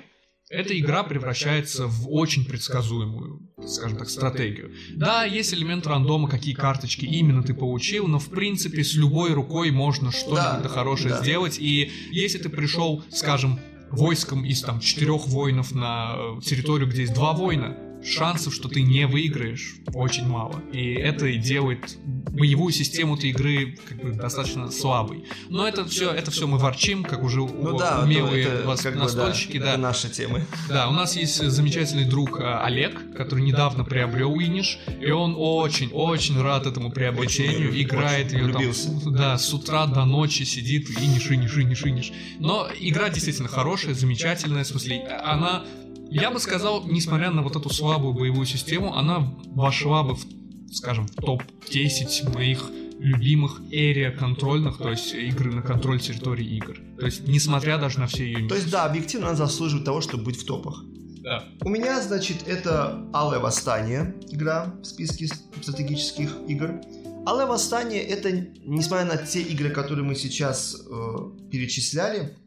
эта игра превращается в очень предсказуемую, скажем так, стратегию. Да, есть элемент рандома, какие карточки именно ты получил, но в принципе с любой рукой можно что-нибудь да, хорошее да. сделать. И если ты пришел, скажем, войском из там четырех воинов на э, территорию, где есть два воина, шансов, что ты не выиграешь, очень мало. И это и делает боевую систему этой игры как бы достаточно слабой. Но это все, это все мы ворчим, как уже ну, да, умелые это, вас, настольщики. Бы, да, да. Это наши темы. Да, у нас есть замечательный друг а, Олег, который недавно приобрел Иниш, и он очень-очень рад этому приобретению, очень, играет очень ее там, да, с утра до ночи сидит, Иниш, Иниш, Иниш, Иниш. Но игра действительно хорошая, замечательная, в смысле, она я бы сказал, несмотря на вот эту слабую боевую систему, она вошла бы в, скажем, в топ-10 моих любимых эрия контрольных, то есть игры на контроль территории игр. То есть, несмотря даже на все ее минусы. То есть, да, объективно она заслуживает того, чтобы быть в топах. Да. У меня, значит, это Алое Восстание, игра в списке стратегических игр. Алое Восстание это, несмотря на те игры, которые мы сейчас э, перечисляли,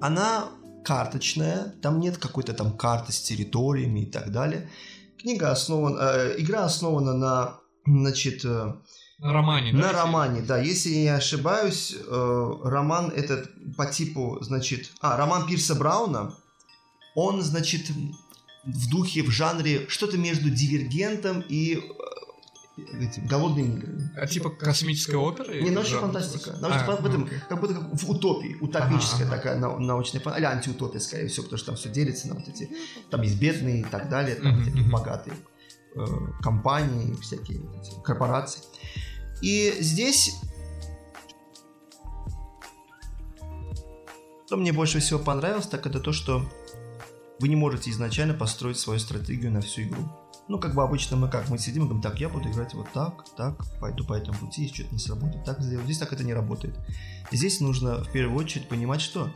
она карточная, там нет какой-то там карты с территориями и так далее. Книга основана, э, игра основана на, значит, э, на романе, на да? романе, да. Если я не ошибаюсь, э, роман этот по типу, значит, а роман Пирса Брауна, он, значит, в духе, в жанре что-то между Дивергентом и эти голодные игры. А типа космическая опера? Не, научная фантастика. Научная а, фантастика okay. как будто как в утопии, утопическая ага, такая ага. научная фантастика, или антиутопия, скорее всего, потому что там все делится на вот эти, там есть бедные и так далее, там uh-huh, такие uh-huh. богатые. э, компаний, всякие эти, корпорации. И здесь что мне больше всего понравилось, так это то, что вы не можете изначально построить свою стратегию на всю игру. Ну, как бы обычно мы как, мы сидим и говорим, так, я буду играть вот так, так, пойду по этому пути, если что-то не сработает, так сделаю. Здесь так это не работает. Здесь нужно в первую очередь понимать, что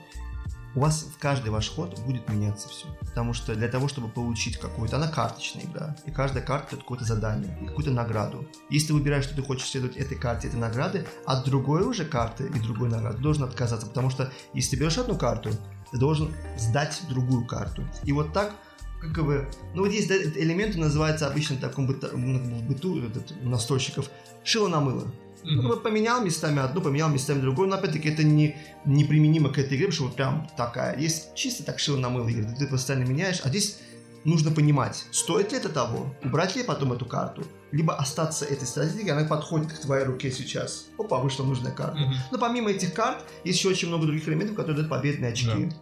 у вас в каждый ваш ход будет меняться все. Потому что для того, чтобы получить какую-то, она карточная игра, и каждая карта это какое-то задание, какую-то награду. Если ты выбираешь, что ты хочешь следовать этой карте, этой награды, от другой уже карты и другой награды, должен отказаться, потому что если ты берешь одну карту, ты должен сдать другую карту. И вот так как бы, ну вот есть элементы, называется обычно в таком быту, ну, в быту этот, настольщиков, шило на мыло. Mm-hmm. Ну, поменял местами одну, поменял местами другую, но опять-таки это не, неприменимо к этой игре, потому что вот прям такая. Есть чисто так шило на мыло игры, ты постоянно меняешь, а здесь нужно понимать, стоит ли это того, убрать ли потом эту карту, либо остаться этой стратегией, она подходит к твоей руке сейчас. Опа, вышла нужная карта. Mm-hmm. Но помимо этих карт, есть еще очень много других элементов, которые дают победные очки. Yeah.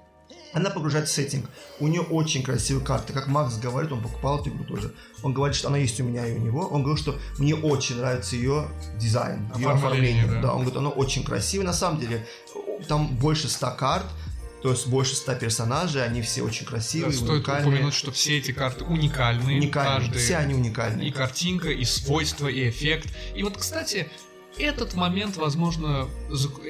Она погружает в сеттинг. У нее очень красивые карты. Как Макс говорит, он покупал эту игру тоже. Он говорит, что она есть у меня и у него. Он говорит, что мне очень нравится ее дизайн, ее оформление. Да. да, он говорит, оно очень красивое. На самом деле, там больше 100 карт. То есть больше 100 персонажей, они все очень красивые, да, стоит уникальные. упомянуть, что все эти карты уникальные. Уникальные, каждый, все они уникальные. И картинка, и свойства, и эффект. И вот, кстати, этот момент, возможно,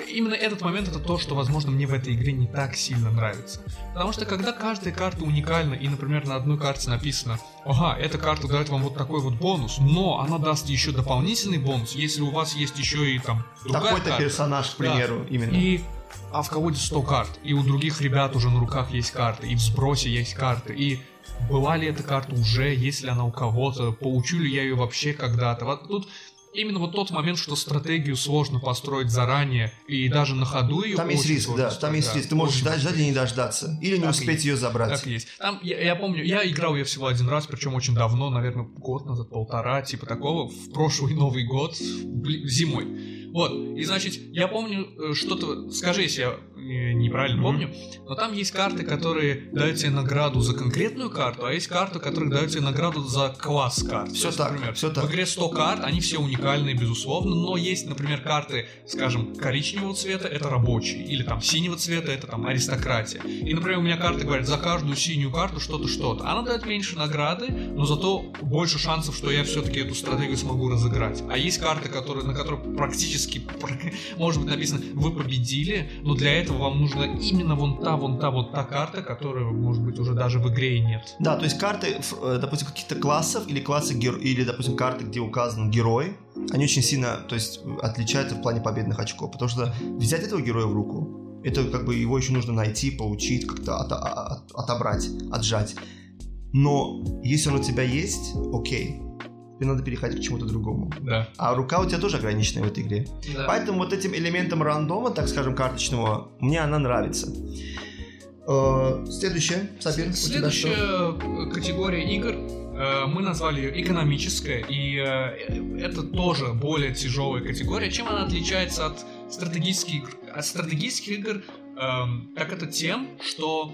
именно этот момент это то, что, возможно, мне в этой игре не так сильно нравится. Потому что когда каждая карта уникальна, и, например, на одной карте написано, ага, эта карта дает вам вот такой вот бонус, но она даст еще дополнительный бонус, если у вас есть еще и там Такой-то персонаж, к примеру, да. именно. И а в колоде 100 карт, и у других ребят уже на руках есть карты, и в сбросе есть карты, и была ли эта карта уже, есть ли она у кого-то, получу ли я ее вообще когда-то. Вот тут именно вот тот момент, что стратегию сложно построить заранее и даже на ходу ее. Там есть риск, да, там есть риск. Ты можешь ждать, ждать и не дождаться, или не успеть есть. ее забрать. Так есть. Там я, я помню, я играл ее всего один раз, причем очень давно, наверное, год назад, полтора, типа такого, в прошлый Новый год, зимой. Вот, и значит, я помню э, что-то, скажи, если я неправильно помню, но там есть карты, которые дают тебе награду за конкретную карту, а есть карты, которые дают тебе награду за класс карт. Все есть, так, например, все так. В игре 100 карт, они все уникальные, безусловно, но есть, например, карты, скажем, коричневого цвета, это рабочие, или там синего цвета, это там аристократия. И, например, у меня карты говорят, за каждую синюю карту что-то, что-то. Она дает меньше награды, но зато больше шансов, что я все-таки эту стратегию смогу разыграть. А есть карты, которые, на которых практически, может быть, написано, вы победили, но для этого вам нужна именно вон та, вон та, вот та карта, которая, может быть, уже даже в игре и нет. Да, то есть карты, э, допустим, каких-то классов или классы геро... или, допустим, карты, где указан герой, они очень сильно, то есть, отличаются в плане победных очков, потому что взять этого героя в руку, это как бы его еще нужно найти, получить, как-то от, от, отобрать, отжать. Но если он у тебя есть, окей, тебе надо переходить к чему-то другому. Да. А рука у тебя тоже ограниченная в этой игре. Да. Поэтому вот этим элементом рандома, так скажем, карточного, мне она нравится. Э, следующая, Сабир, Следующая категория игр э, мы назвали ее экономическая, и э, это тоже более тяжелая категория. Чем она отличается от стратегических игр? От стратегических игр, эм, так это тем, что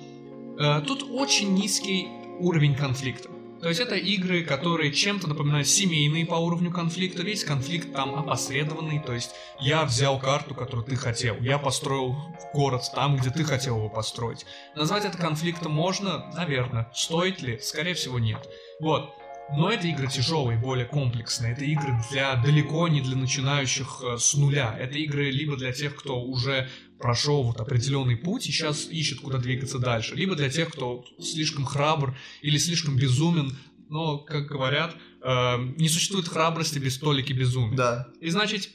тут очень низкий уровень конфликта. То есть это игры, которые чем-то напоминают семейные по уровню конфликта. Весь конфликт там опосредованный. То есть я взял карту, которую ты хотел. Я построил город там, где ты хотел его построить. Назвать это конфликтом можно? Наверное. Стоит ли? Скорее всего, нет. Вот. Но это игры тяжелые, более комплексные. Это игры для далеко не для начинающих э, с нуля. Это игры либо для тех, кто уже прошел вот определенный путь и сейчас ищет, куда двигаться дальше, либо для тех, кто слишком храбр или слишком безумен, но, как говорят, э, не существует храбрости без столики безумия. Да. И значит,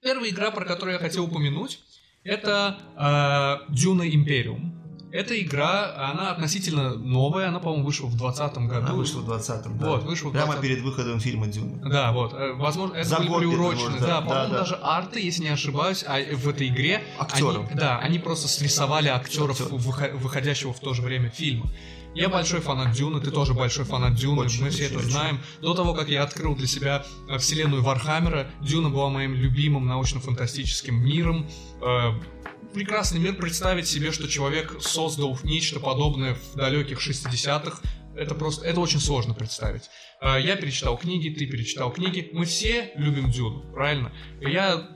первая игра, про которую я хотел упомянуть, это э, Дюна Империум. Эта игра, она относительно новая, она, по-моему, вышла в 2020 году. Она вышла в 2020, да. Вот, вышла в 20 Прямо перед выходом фильма «Дюна». Да, вот. Э, возможно, это За были приурочены. да, Да, да, по-моему, да. даже арты, если не ошибаюсь, а в этой игре... Актеров. Они, да, они просто срисовали актеров, выхо- выходящего в то же время фильма. Я большой фанат Дюны, ты тоже большой фанат Дюны, Очень, мы все очень, это очень. знаем. До того, как я открыл для себя э, вселенную Вархаммера, Дюна была моим любимым научно-фантастическим миром. Прекрасный мир представить себе, что человек создал нечто подобное в далеких 60-х, Это просто, это очень сложно представить. Э, я перечитал книги, ты перечитал книги, мы все любим Дюну, правильно? Я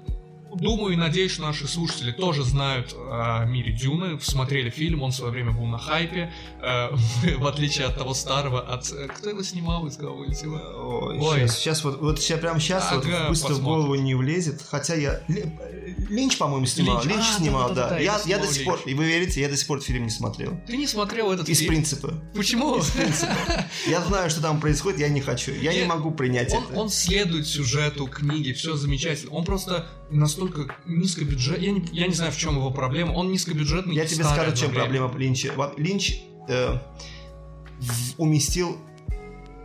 Думаю и надеюсь, что наши слушатели тоже знают о мире Дюны, смотрели фильм, он в свое время был на хайпе, э, в отличие от того старого, от... Э, кто его снимал из летело? Ой, Ой. Сейчас, сейчас вот, вот сейчас прямо сейчас ага, вот быстро посмотрим. в голову не влезет, хотя я... Линч, по-моему, снимал, Линч, Линч а, снимал, да. да, да, да. Я, я до сих пор, и вы верите, я до сих пор фильм не смотрел. Ты не смотрел этот Из фильм? Из принципа. Почему? Из принципа. Я знаю, что там происходит, я не хочу, я не могу принять это. Он следует сюжету книги, все замечательно. Он просто настолько низкобюджетный. Я не, я не знаю, в чем его проблема. Он низкобюджетный. Я тебе скажу, чем проблема Линча. Линч э, уместил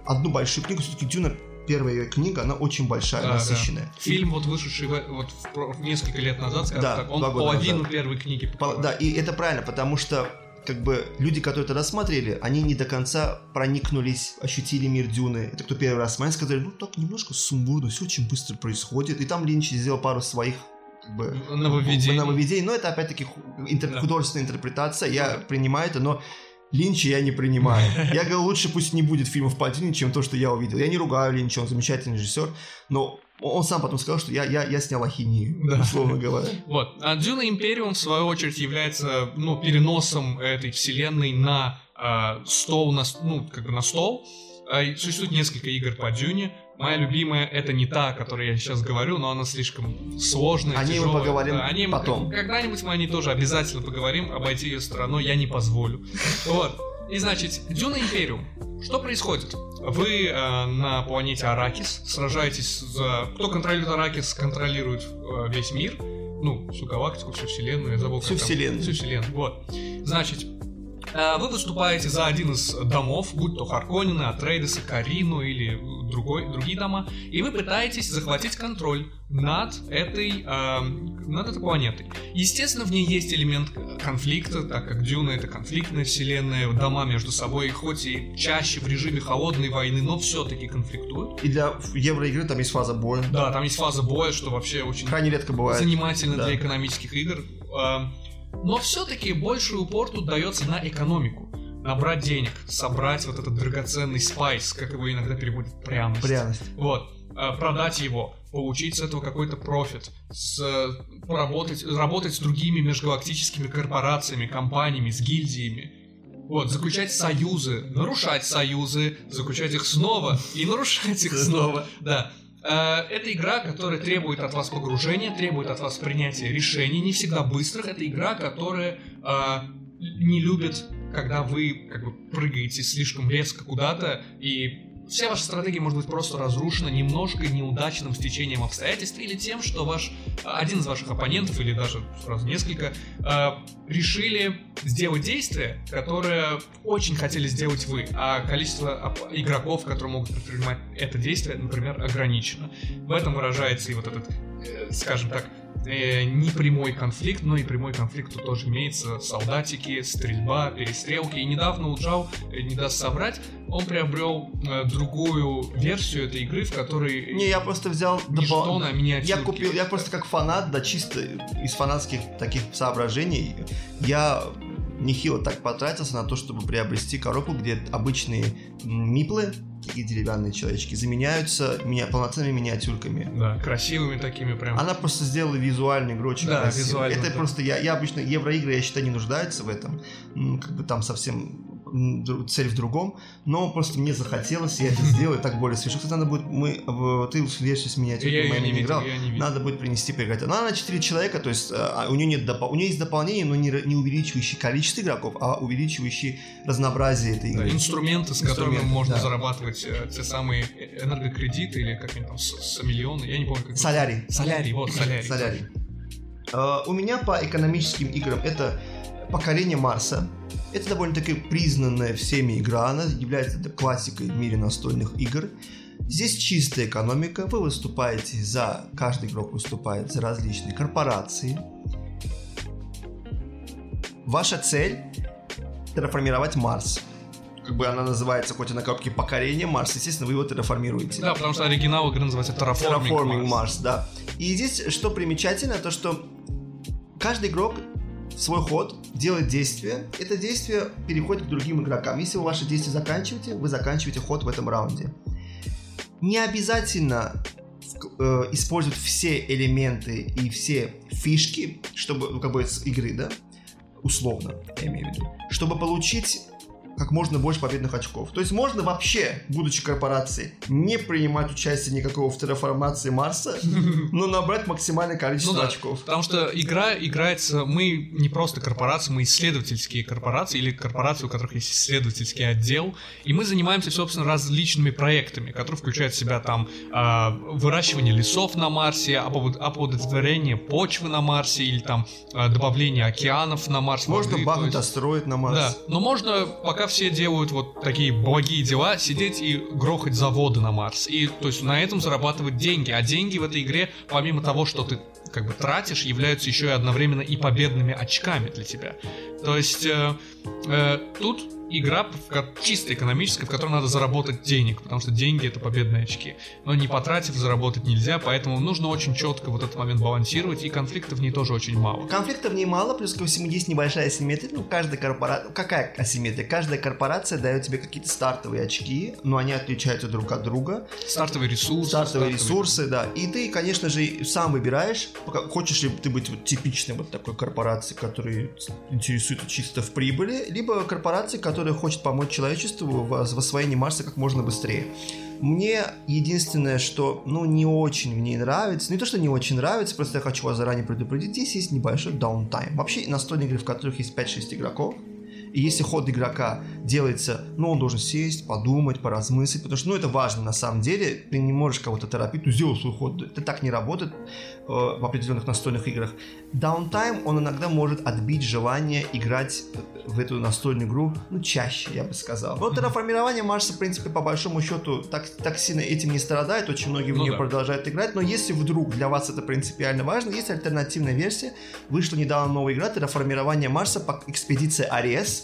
одну большую книгу, все-таки Дюна первая книга, она очень большая, да, насыщенная. Да. Фильм вот вышедший вот в, несколько лет назад, скажем да, так, он половину первой книги. По, да, и это правильно, потому что как бы люди, которые это рассмотрели, они не до конца проникнулись, ощутили мир Дюны. Это кто первый раз смотрел, сказали, ну так немножко сумбурно, все очень быстро происходит. И там Линч сделал пару своих как бы, нововведений. нововведений. Но это опять-таки интер- да. художественная интерпретация, я принимаю это, но Линча я не принимаю. Я говорю, лучше пусть не будет фильмов по Дюне, чем то, что я увидел. Я не ругаю Линча, он замечательный режиссер, но он сам потом сказал, что я, я, я снял ахинею, да. условно говоря. Вот. А Дюна Империум, в свою очередь, является ну, переносом этой вселенной на э, стол, на, ну, как бы на стол. Э, существует несколько игр по Дюне. Моя любимая это не та, о которой я сейчас говорю, но она слишком сложная. О ней мы поговорим да, о потом. Когда-нибудь мы о ней тоже обязательно поговорим, обойти ее стороной я не позволю. Вот. И значит, Дюна Империум. Что происходит? Вы э, на планете Аракис сражаетесь за... Кто контролирует Аракис, контролирует э, весь мир. Ну, всю галактику, всю вселенную, я забыл. Всю вселенную. Всю вселенную, вот. Значит, вы выступаете за один из домов, будь то Харконины, Атрейдеса, Карину или другой, другие дома, и вы пытаетесь захватить контроль над этой, э, над этой планетой. Естественно, в ней есть элемент конфликта, так как Дюна это конфликтная вселенная, дома между собой, хоть и чаще в режиме холодной войны, но все-таки конфликтуют. И для евроигры там есть фаза боя. Да, там есть фаза боя, что вообще очень крайне редко бывает. Занимательно да. для экономических игр. Но все-таки больший упор тут дается на экономику набрать денег, собрать вот этот драгоценный спайс, как его иногда переводят пряность. Пряность. Вот. Э, продать его, получить с этого какой-то профит, с, поработать, работать с другими межгалактическими корпорациями, компаниями, с гильдиями. Вот, заключать союзы, нарушать союзы, заключать их снова и нарушать их снова. Да. Э, это игра, которая требует от вас погружения, требует от вас принятия решений, не всегда быстрых. Это игра, которая э, не любит, когда вы как бы прыгаете слишком резко куда-то и вся ваша стратегия может быть просто разрушена немножко неудачным стечением обстоятельств или тем, что ваш один из ваших оппонентов или даже сразу несколько э, решили сделать действие, которое очень хотели сделать вы, а количество игроков, которые могут предпринимать это действие, например, ограничено. В этом выражается и вот этот, э, скажем так, э, не прямой конфликт, но и прямой конфликт тут тоже имеется. Солдатики, стрельба, перестрелки. И недавно у Джао, э, не даст соврать, он приобрел э, другую версию этой игры, в которой... Не, я просто взял... Не жетоны, а Я купил, я просто как фанат, да, чисто из фанатских таких соображений, я нехило так потратился на то, чтобы приобрести коробку, где обычные миплы такие деревянные человечки, заменяются меня, полноценными миниатюрками. Да, красивыми такими прям. Она просто сделала визуальную игру очень да. Визуально, Это да. просто, я, я обычно, евроигры, я считаю, не нуждаются в этом. Как бы там совсем цель в другом, но просто мне захотелось, я это сделаю, так более свежо. Кстати, надо будет, мы, ты в версию с миниатюрой я не, не играл, не надо будет принести поиграть. Она на 4 человека, то есть а, у нее нет допол... у нее есть дополнение, но не, не увеличивающие количество игроков, а увеличивающие разнообразие этой игры. Да, инструменты, с инструменты, которыми можно да. зарабатывать э, те самые энергокредиты или как они там, миллионы, я не помню. Как солярий. Солярий, вот, солярий. Солярий. Uh, у меня по экономическим играм это покорение Марса. Это довольно-таки признанная всеми игра, она является классикой в мире настольных игр. Здесь чистая экономика, вы выступаете за, каждый игрок выступает за различные корпорации. Ваша цель – терраформировать Марс. Как бы она называется, хоть и на коробке покорение Марс, естественно, вы его терраформируете. Да, потому что оригинал игры называется Terraforming, Terraforming Mars. Mars. да. И здесь что примечательно, то что каждый игрок свой ход, делает действие, это действие переходит к другим игрокам. Если вы ваше действие заканчиваете, вы заканчиваете ход в этом раунде. Не обязательно э, использовать все элементы и все фишки, чтобы, ну, как бы, игры, да, условно, я имею в виду, чтобы получить как можно больше победных очков. То есть можно вообще, будучи корпорацией, не принимать участие никакого в терраформации Марса, но набрать максимальное количество Ну да, очков. Потому что игра играется... Мы не просто корпорация, мы исследовательские корпорации или корпорации, у которых есть исследовательский отдел. И мы занимаемся, собственно, различными проектами, которые включают в себя там а, выращивание лесов на Марсе, оплодотворение почвы на Марсе или там а, добавление океанов на Марс. Можно воды, багнуть есть- астероид на Да, Марс. но можно, пока все делают вот такие благие дела, сидеть и грохать заводы на Марс. И, то есть, на этом зарабатывать деньги. А деньги в этой игре, помимо того, что ты как бы тратишь, являются еще и одновременно и победными очками для тебя. То есть, э, э, тут игра чисто экономическая, в которой надо заработать денег, потому что деньги это победные очки. Но не потратив, заработать нельзя, поэтому нужно очень четко вот этот момент балансировать, и конфликтов в ней тоже очень мало. Конфликтов немало, плюс ко всему есть небольшая асимметрия. Ну, каждая корпорация... Какая асимметрия? Каждая корпорация дает тебе какие-то стартовые очки, но они отличаются друг от друга. Стартовые ресурсы. Стартовые ресурсы, да. И ты, конечно же, сам выбираешь, хочешь ли ты быть вот типичной вот такой корпорацией, которая интересует чисто в прибыли, либо корпорацией, которая хочет помочь человечеству в, в освоении Марса как можно быстрее. Мне единственное, что, ну, не очень в ней нравится, не то, что не очень нравится, просто я хочу вас заранее предупредить, здесь есть небольшой даунтайм. Вообще, настольные игры, в которых есть 5-6 игроков, и если ход игрока делается, ну, он должен сесть, подумать, поразмыслить, потому что, ну, это важно на самом деле. Ты не можешь кого-то торопить, ну, сделал свой ход. Это так не работает э, в определенных настольных играх. Downtime, он иногда может отбить желание играть в эту настольную игру, ну, чаще, я бы сказал. Но терраформирование Марса, в принципе, по большому счету, так, так сильно этим не страдает, очень многие в Ну нее да. продолжают играть, но если вдруг для вас это принципиально важно, есть альтернативная версия, вышла недавно новая игра терраформирование Марса по экспедиции Арес,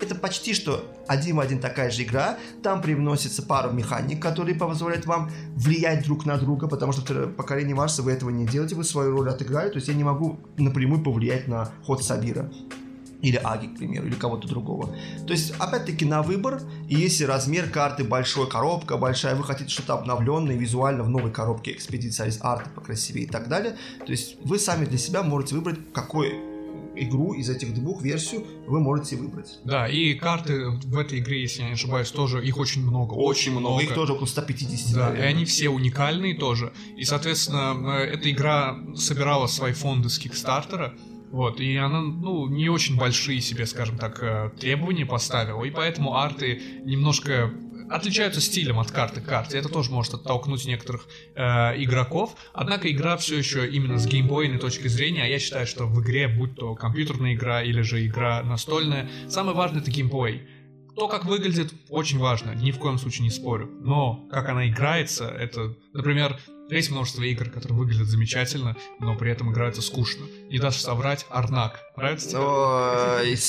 это почти что один в один такая же игра. Там привносится пару механик, которые позволяют вам влиять друг на друга, потому что в покорении Марса вы этого не делаете, вы свою роль отыграли. То есть я не могу напрямую повлиять на ход Сабира. Или Аги, к примеру, или кого-то другого. То есть, опять-таки, на выбор. И если размер карты большой, коробка большая, вы хотите что-то обновленное, визуально в новой коробке экспедиция из арты покрасивее и так далее. То есть, вы сами для себя можете выбрать, какую игру из этих двух версию вы можете выбрать. Да, и карты в этой игре, если я не ошибаюсь, тоже их очень много. Очень много. Их тоже около 150. Да, и наверное. они все уникальные тоже. И, соответственно, э, эта игра собирала свои фонды с Кикстартера. Вот, и она, ну, не очень большие себе, скажем так, э, требования поставила, и поэтому арты немножко отличаются стилем от карты к карте. Это тоже может оттолкнуть некоторых э, игроков. Однако игра все еще именно с геймбойной точки зрения, а я считаю, что в игре, будь то компьютерная игра или же игра настольная, самое важное это геймплей. То, как выглядит, очень важно, ни в коем случае не спорю. Но как она играется, это, например, есть множество игр, которые выглядят замечательно, но при этом играются скучно. Не дашь соврать, Арнак. Нравится тебе?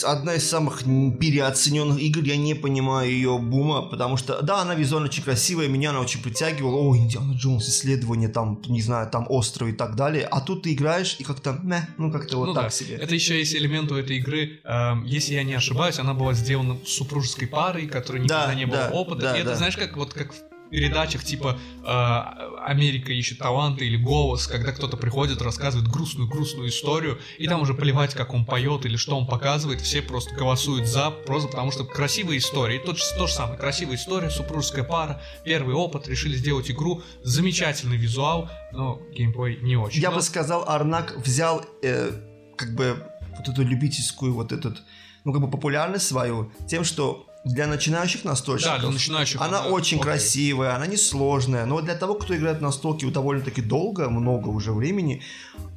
Одна из самых переоцененных игр, я не понимаю ее бума, потому что, да, она визуально очень красивая, меня она очень притягивала, о, Индиана Джонс, исследование, там, не знаю, там, остров и так далее, а тут ты играешь и как-то, мeh, ну, как-то вот Ну так да. себе. Это еще есть элемент у этой игры. эм, если я не ошибаюсь, она была сделана супружеской парой, которой никогда Да, не было да, опыта. да, и это, да. знаешь, как вот как в передачах типа э, Америка ищет таланты или голос, когда кто-то приходит, рассказывает грустную-грустную историю, и там уже плевать, как он поет или что он показывает, все просто голосуют за, просто потому что красивая история. И же, то же самое, красивая история, супружеская пара, первый опыт, решили сделать игру, замечательный визуал, но геймплей не очень. Я Но- бы сказал, Арнак взял, э, как бы, вот эту любительскую, вот этот, ну, как бы, популярность свою тем, что для начинающих настольщиков Да, для начинающих Она очень окей. красивая, она несложная, но для того, кто играет на столке довольно-таки долго, много уже времени,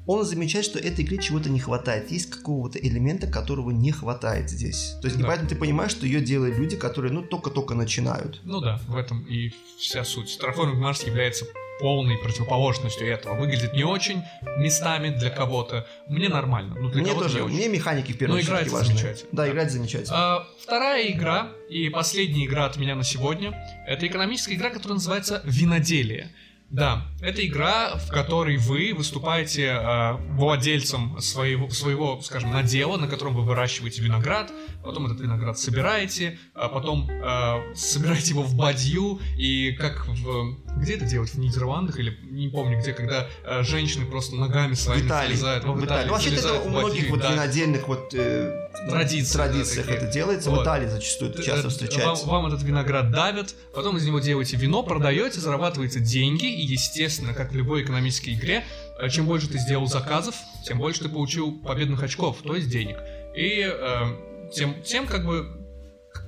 он замечает, что этой игре чего-то не хватает. Есть какого-то элемента, которого не хватает здесь. То есть, и Да. поэтому ты понимаешь, что ее делают люди, которые, ну, только-только начинают. Ну да, в этом и вся суть. Terraforming Mars является полной противоположностью этого. Выглядит не очень местами для кого-то. Мне нормально. Ну, для Мне тоже, не очень. мне механики в первую Но очередь играется важны. замечательно. Да, играть замечательно. А, вторая игра и последняя игра от меня на сегодня это экономическая игра, которая называется Виноделие. Да, это игра, в которой вы выступаете э, владельцем своего, своего, скажем, надела, на котором вы выращиваете виноград, потом этот виноград собираете, а потом э, собираете его в бадью, и как в... Где это делать? В Нидерландах или не помню где, когда э, женщины просто ногами своими в Италии. В Италии. Ну, вообще это у многих вот винодельных вот э, Традиции, традициях да, это делается. Вот. В Италии зачастую это часто Э, встречается. Вам, вам этот виноград давят, потом из него делаете вино, продаете, зарабатываете деньги, и, естественно, как в любой экономической игре, э, чем больше ты сделал заказов, тем больше ты получил победных очков, то есть денег. И э, тем, тем как бы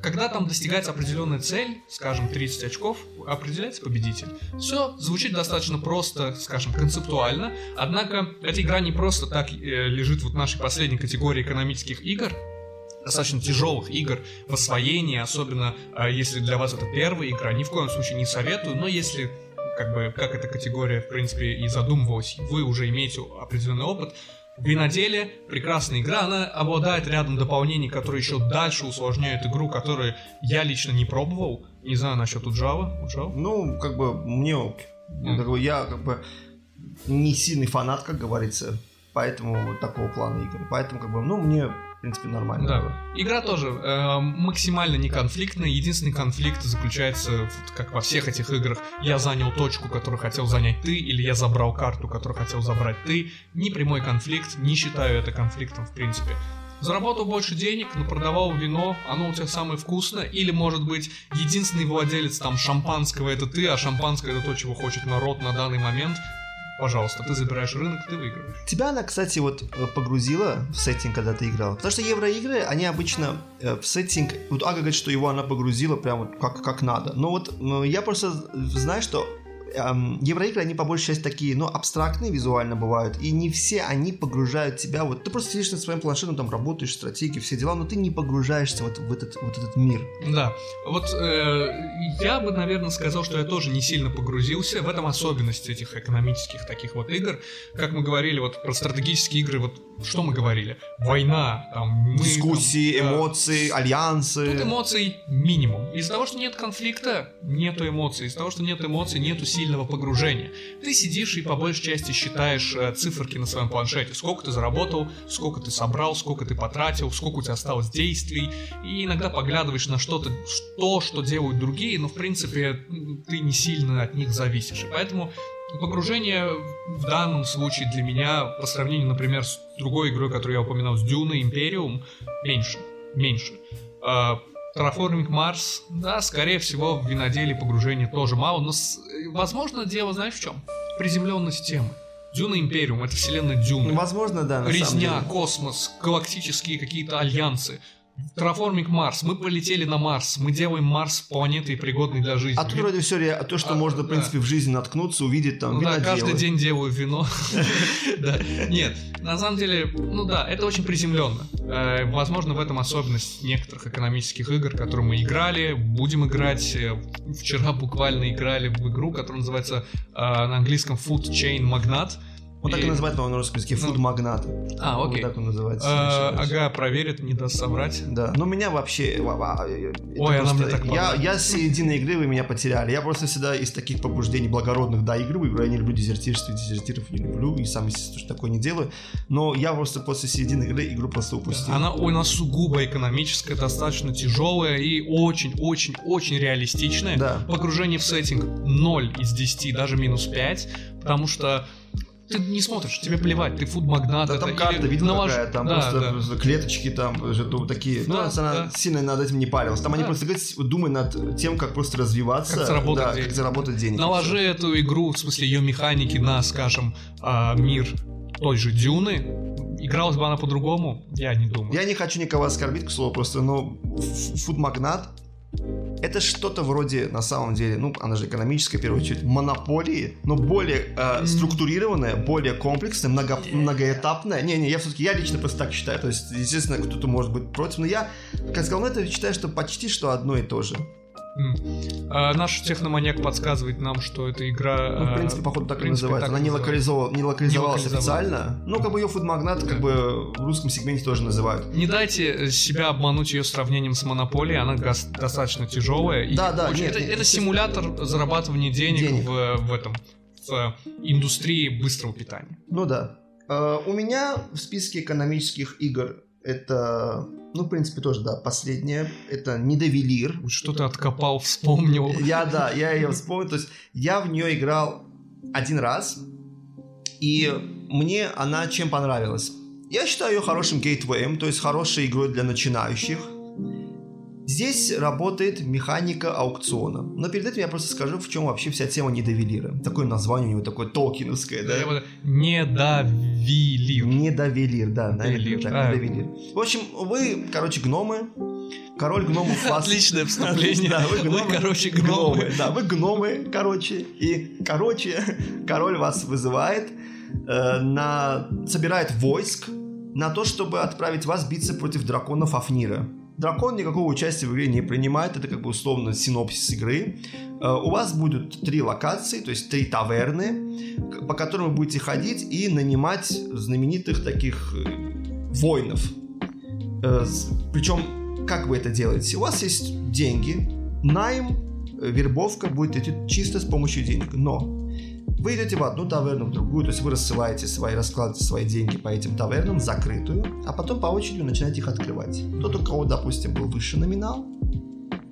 когда там достигается определенная цель, скажем, 30 очков, определяется победитель. Все звучит достаточно просто, скажем, концептуально, однако эта игра не просто так э, лежит вот в нашей последней категории экономических игр, достаточно тяжелых игр в освоении, особенно э, если для вас это первая игра, ни в коем случае не советую, но если как бы как эта категория в принципе и задумывалась, вы уже имеете определенный опыт, Виноделие прекрасная игра, она обладает рядом дополнений, которые еще дальше усложняют игру, которые я лично не пробовал. Не знаю насчет у Java. У Java? Ну, как бы мне бы я как бы не сильный фанат, как говорится, поэтому вот такого плана игр. Поэтому как бы, ну, мне принципе нормально. Да. Игра тоже э, максимально не конфликтная. Единственный конфликт заключается, вот как во всех этих играх, я занял точку, которую хотел занять ты, или я забрал карту, которую хотел забрать ты. Не прямой конфликт, не считаю это конфликтом в принципе. Заработал больше денег, но продавал вино, оно у тебя самое вкусное, или может быть единственный владелец там шампанского это ты, а шампанское это то, чего хочет народ на данный момент. Пожалуйста, ты забираешь рынок, ты выигрываешь. Тебя она, кстати, вот э, погрузила в сеттинг, когда ты играл? Потому что евроигры, они обычно э, в сеттинг... Вот Ага говорит, что его она погрузила прям вот как, как надо. Но вот я просто знаю, что эм, евроигры, они по большей части такие, ну, абстрактные визуально бывают, и не все они погружают тебя, вот ты просто сидишь на своем планшете, там работаешь, стратегии, все дела, но ты не погружаешься вот в этот, вот этот мир. Да, вот э, я бы, наверное, сказал, что я тоже не сильно погрузился. В этом особенность этих экономических таких вот игр. Как мы говорили, вот про стратегические игры, вот что мы говорили? Война, там, мы, Дискуссии, там, эмоции, альянсы. Тут эмоций минимум. Из-за того, что нет конфликта, нету эмоций. Из-за того, что нет эмоций, нету сильного погружения. Ты сидишь и по большей части считаешь э, циферки на своем планшете. Сколько ты заработал, сколько ты собрал, сколько ты потратил, сколько у тебя осталось действий. И иногда поглядываешь на что-то, что, что делают другие, но в принципе ты не сильно от них зависишь. И поэтому погружение в данном случае для меня, по сравнению, например, с другой игрой, которую я упоминал, с Дюной Империум, меньше. Меньше. Terraforming Mars, да, скорее всего, в виноделии погружения тоже мало, но, с- возможно, дело, знаешь, в чем? Приземленность темы. Дюна Империум, это вселенная Дюны. Ну, возможно, да, на самом Резня, деле. космос, галактические какие-то альянсы. Terraforming Марс. Мы полетели на Марс. Мы делаем Марс планетой, пригодной для жизни. А тут вроде все то, что А, можно, в да. принципе, в жизни наткнуться, увидеть там Ну да, виноделы. каждый день делаю вино. Да. Нет, на самом деле, ну да, это очень приземленно. Э, Возможно, в этом особенность некоторых экономических игр, которые мы играли, будем играть. Э, Вчера буквально играли в игру, которая называется э, на английском Food Chain Magnate. Он так и называет, по-моему, на русском языке, Ну, фуд-магнат. А, Вот окей. так он называется. Э, ошибаюсь. Ага, проверит, не даст соврать. Да, но меня вообще... ва- это Ой, она мне так я, я с середины игры вы меня потеряли. Я просто всегда из таких побуждений благородных, да, игры. Я не люблю дезертирство, дезертиров не люблю. И сам, естественно, что такое не делаю. Но я просто после середины игры игру просто упустил. Она, ой, она сугубо экономическая, достаточно тяжелая и очень-очень-очень реалистичная. Да. Погружение в сеттинг 0 из 10, даже минус 5, потому что ты не смотришь, тебе плевать, ты фуд-магнат. Да это там карта, видел навож- какая, там Да, просто да. клеточки там же ну, такие. Ну, Да, она да. сильно над этим не парилась. Там они Да. просто говорят, думай над тем, как просто развиваться. Как заработать да, денег. как заработать денег. Наложи эту игру, в смысле ее механики на, скажем, а, мир той же Дюны, игралась бы она по-другому? Я не думаю. Я не хочу никого оскорбить, к слову, просто, но фуд-магнат это что-то вроде, на самом деле, ну, она же экономическая, в первую очередь, монополии, но более э, структурированная, более комплексная, много, многоэтапная. Не-не, я все-таки, я лично просто так считаю. То есть, естественно, кто-то может быть против, но я, как сказал, ну, это считаю, что почти что одно и то же. А, наш техноманьяк подсказывает нам, что эта игра... Ну, в а, принципе, походу, так в и принципе, называется. так Она не, локализовала, не локализовалась официально. Ну, как бы ее фуд-магнат, как бы в русском сегменте тоже называют. Не дайте себя обмануть ее сравнением с монополией, она достаточно тяжелая. и Да, да, очень- нет, это, нет, это симулятор зарабатывания денег, Денег. В, в этом в индустрии быстрого питания. Ну да. Э, у меня в списке экономических игр это, ну, в принципе, тоже, да, последнее. Это Недовелир. Что ты откопал, вспомнил. Я, да, я ее вспомнил. То есть я в нее играл один раз, и мне она чем понравилась? Я считаю ее хорошим гейтвеем, то есть хорошей игрой для начинающих. Здесь работает механика аукциона. Но перед этим я просто скажу, в чем вообще вся тема недовелира. Такое название у него такое толкиновское, да? Недовелир. Недовелир, да, наверное, так, а. недовелир. В общем, вы, короче, гномы, король гномов вас... Отличное вступление. Да, вы, гномы, вы, короче, гномы. Да, вы гномы, короче. И, короче, король вас вызывает, э, на... собирает войск на то, чтобы отправить вас биться против драконов Афнира. Дракон никакого участия в игре не принимает, это как бы условно синопсис игры. Э, у вас будут три локации, то есть три таверны, по которым вы будете ходить и нанимать знаменитых таких э, воинов. Э, Причем, как вы это делаете? У вас есть деньги, найм, вербовка будет идти чисто с помощью денег, но вы идете в одну таверну, в другую, то есть вы рассылаете свои, раскладываете свои деньги по этим тавернам, закрытую, а потом по очереди начинаете их открывать. Тот, у кого, допустим, был выше номинал,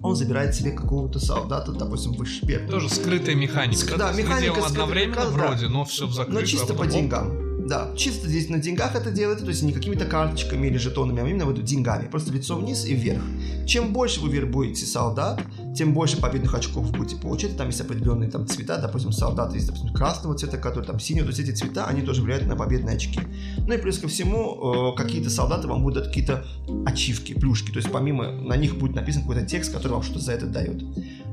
он забирает себе какого-то солдата, допустим, выше первого. Тоже скрытая механика. Ск- да, механика одновременно скрытая, вроде, но все в закрытую. Но чисто по деньгам. Да, чисто здесь на деньгах это делается, то есть не какими-то карточками или жетонами, а именно вот деньгами. Просто лицо вниз и вверх. Чем больше вы вербуете солдат, тем больше победных очков вы будете получать. Там есть определенные там цвета, допустим, солдат есть, допустим, красного цвета, который там синий. То есть эти цвета, они тоже влияют на победные очки. Ну и плюс ко всему, э, какие-то солдаты вам будут какие-то ачивки, плюшки. То есть помимо, на них будет написан какой-то текст, который вам что-то за это дает.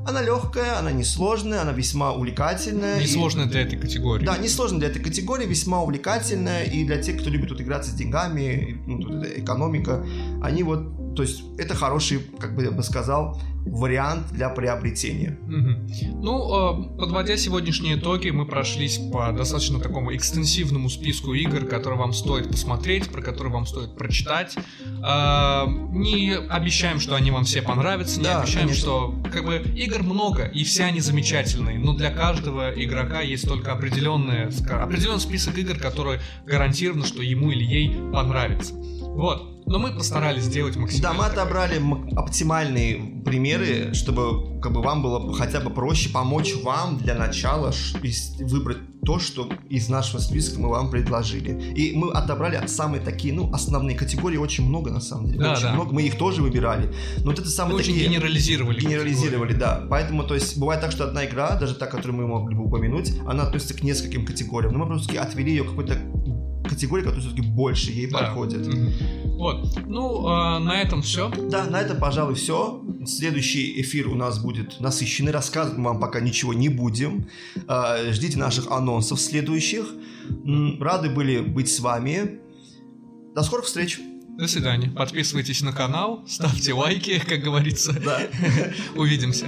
Она легкая, она несложная, она весьма увлекательная. Несложная и... для этой категории. Да, несложная для этой категории, весьма увлекательная. И для тех, кто любит тут играться с деньгами, ну, тут экономика, они вот, то есть это хороший, как бы я бы сказал, вариант для приобретения. Угу. Ну, э, подводя сегодняшние итоги, мы прошлись по достаточно такому экстенсивному списку игр, которые вам стоит посмотреть, про которые вам стоит прочитать. Э, не обещаем, что они вам все понравятся, не да, обещаем, конечно. что как бы игр много и все они замечательные, но для каждого игрока есть только определенный, определенный список игр, который гарантировано, что ему или ей понравится. Вот. Но мы постарались сделать максимально. Да, мы отобрали оптимальные примеры, чтобы как бы вам было хотя бы проще помочь вам для начала выбрать то, что из нашего списка мы вам предложили. И мы отобрали самые такие, ну, основные категории, очень много на самом деле. Да, очень да. много, мы их тоже выбирали. Но вот это самые мы такие... очень генерализировали. Генерализировали, категории. да. Поэтому, то есть, бывает так, что одна игра, даже та, которую мы могли бы упомянуть, она относится к нескольким категориям. Но мы просто отвели ее какой-то категории, которые все-таки больше ей да. подходят. Вот. Ну, э, на этом все. Да, на этом, пожалуй, все. Следующий эфир у нас будет насыщенный. Рассказывать мы вам пока ничего не будем. Э, ждите наших анонсов следующих. Рады были быть с вами. До скорых встреч. До свидания. Подписывайтесь на канал, ставьте лайки, как говорится. Да. Увидимся.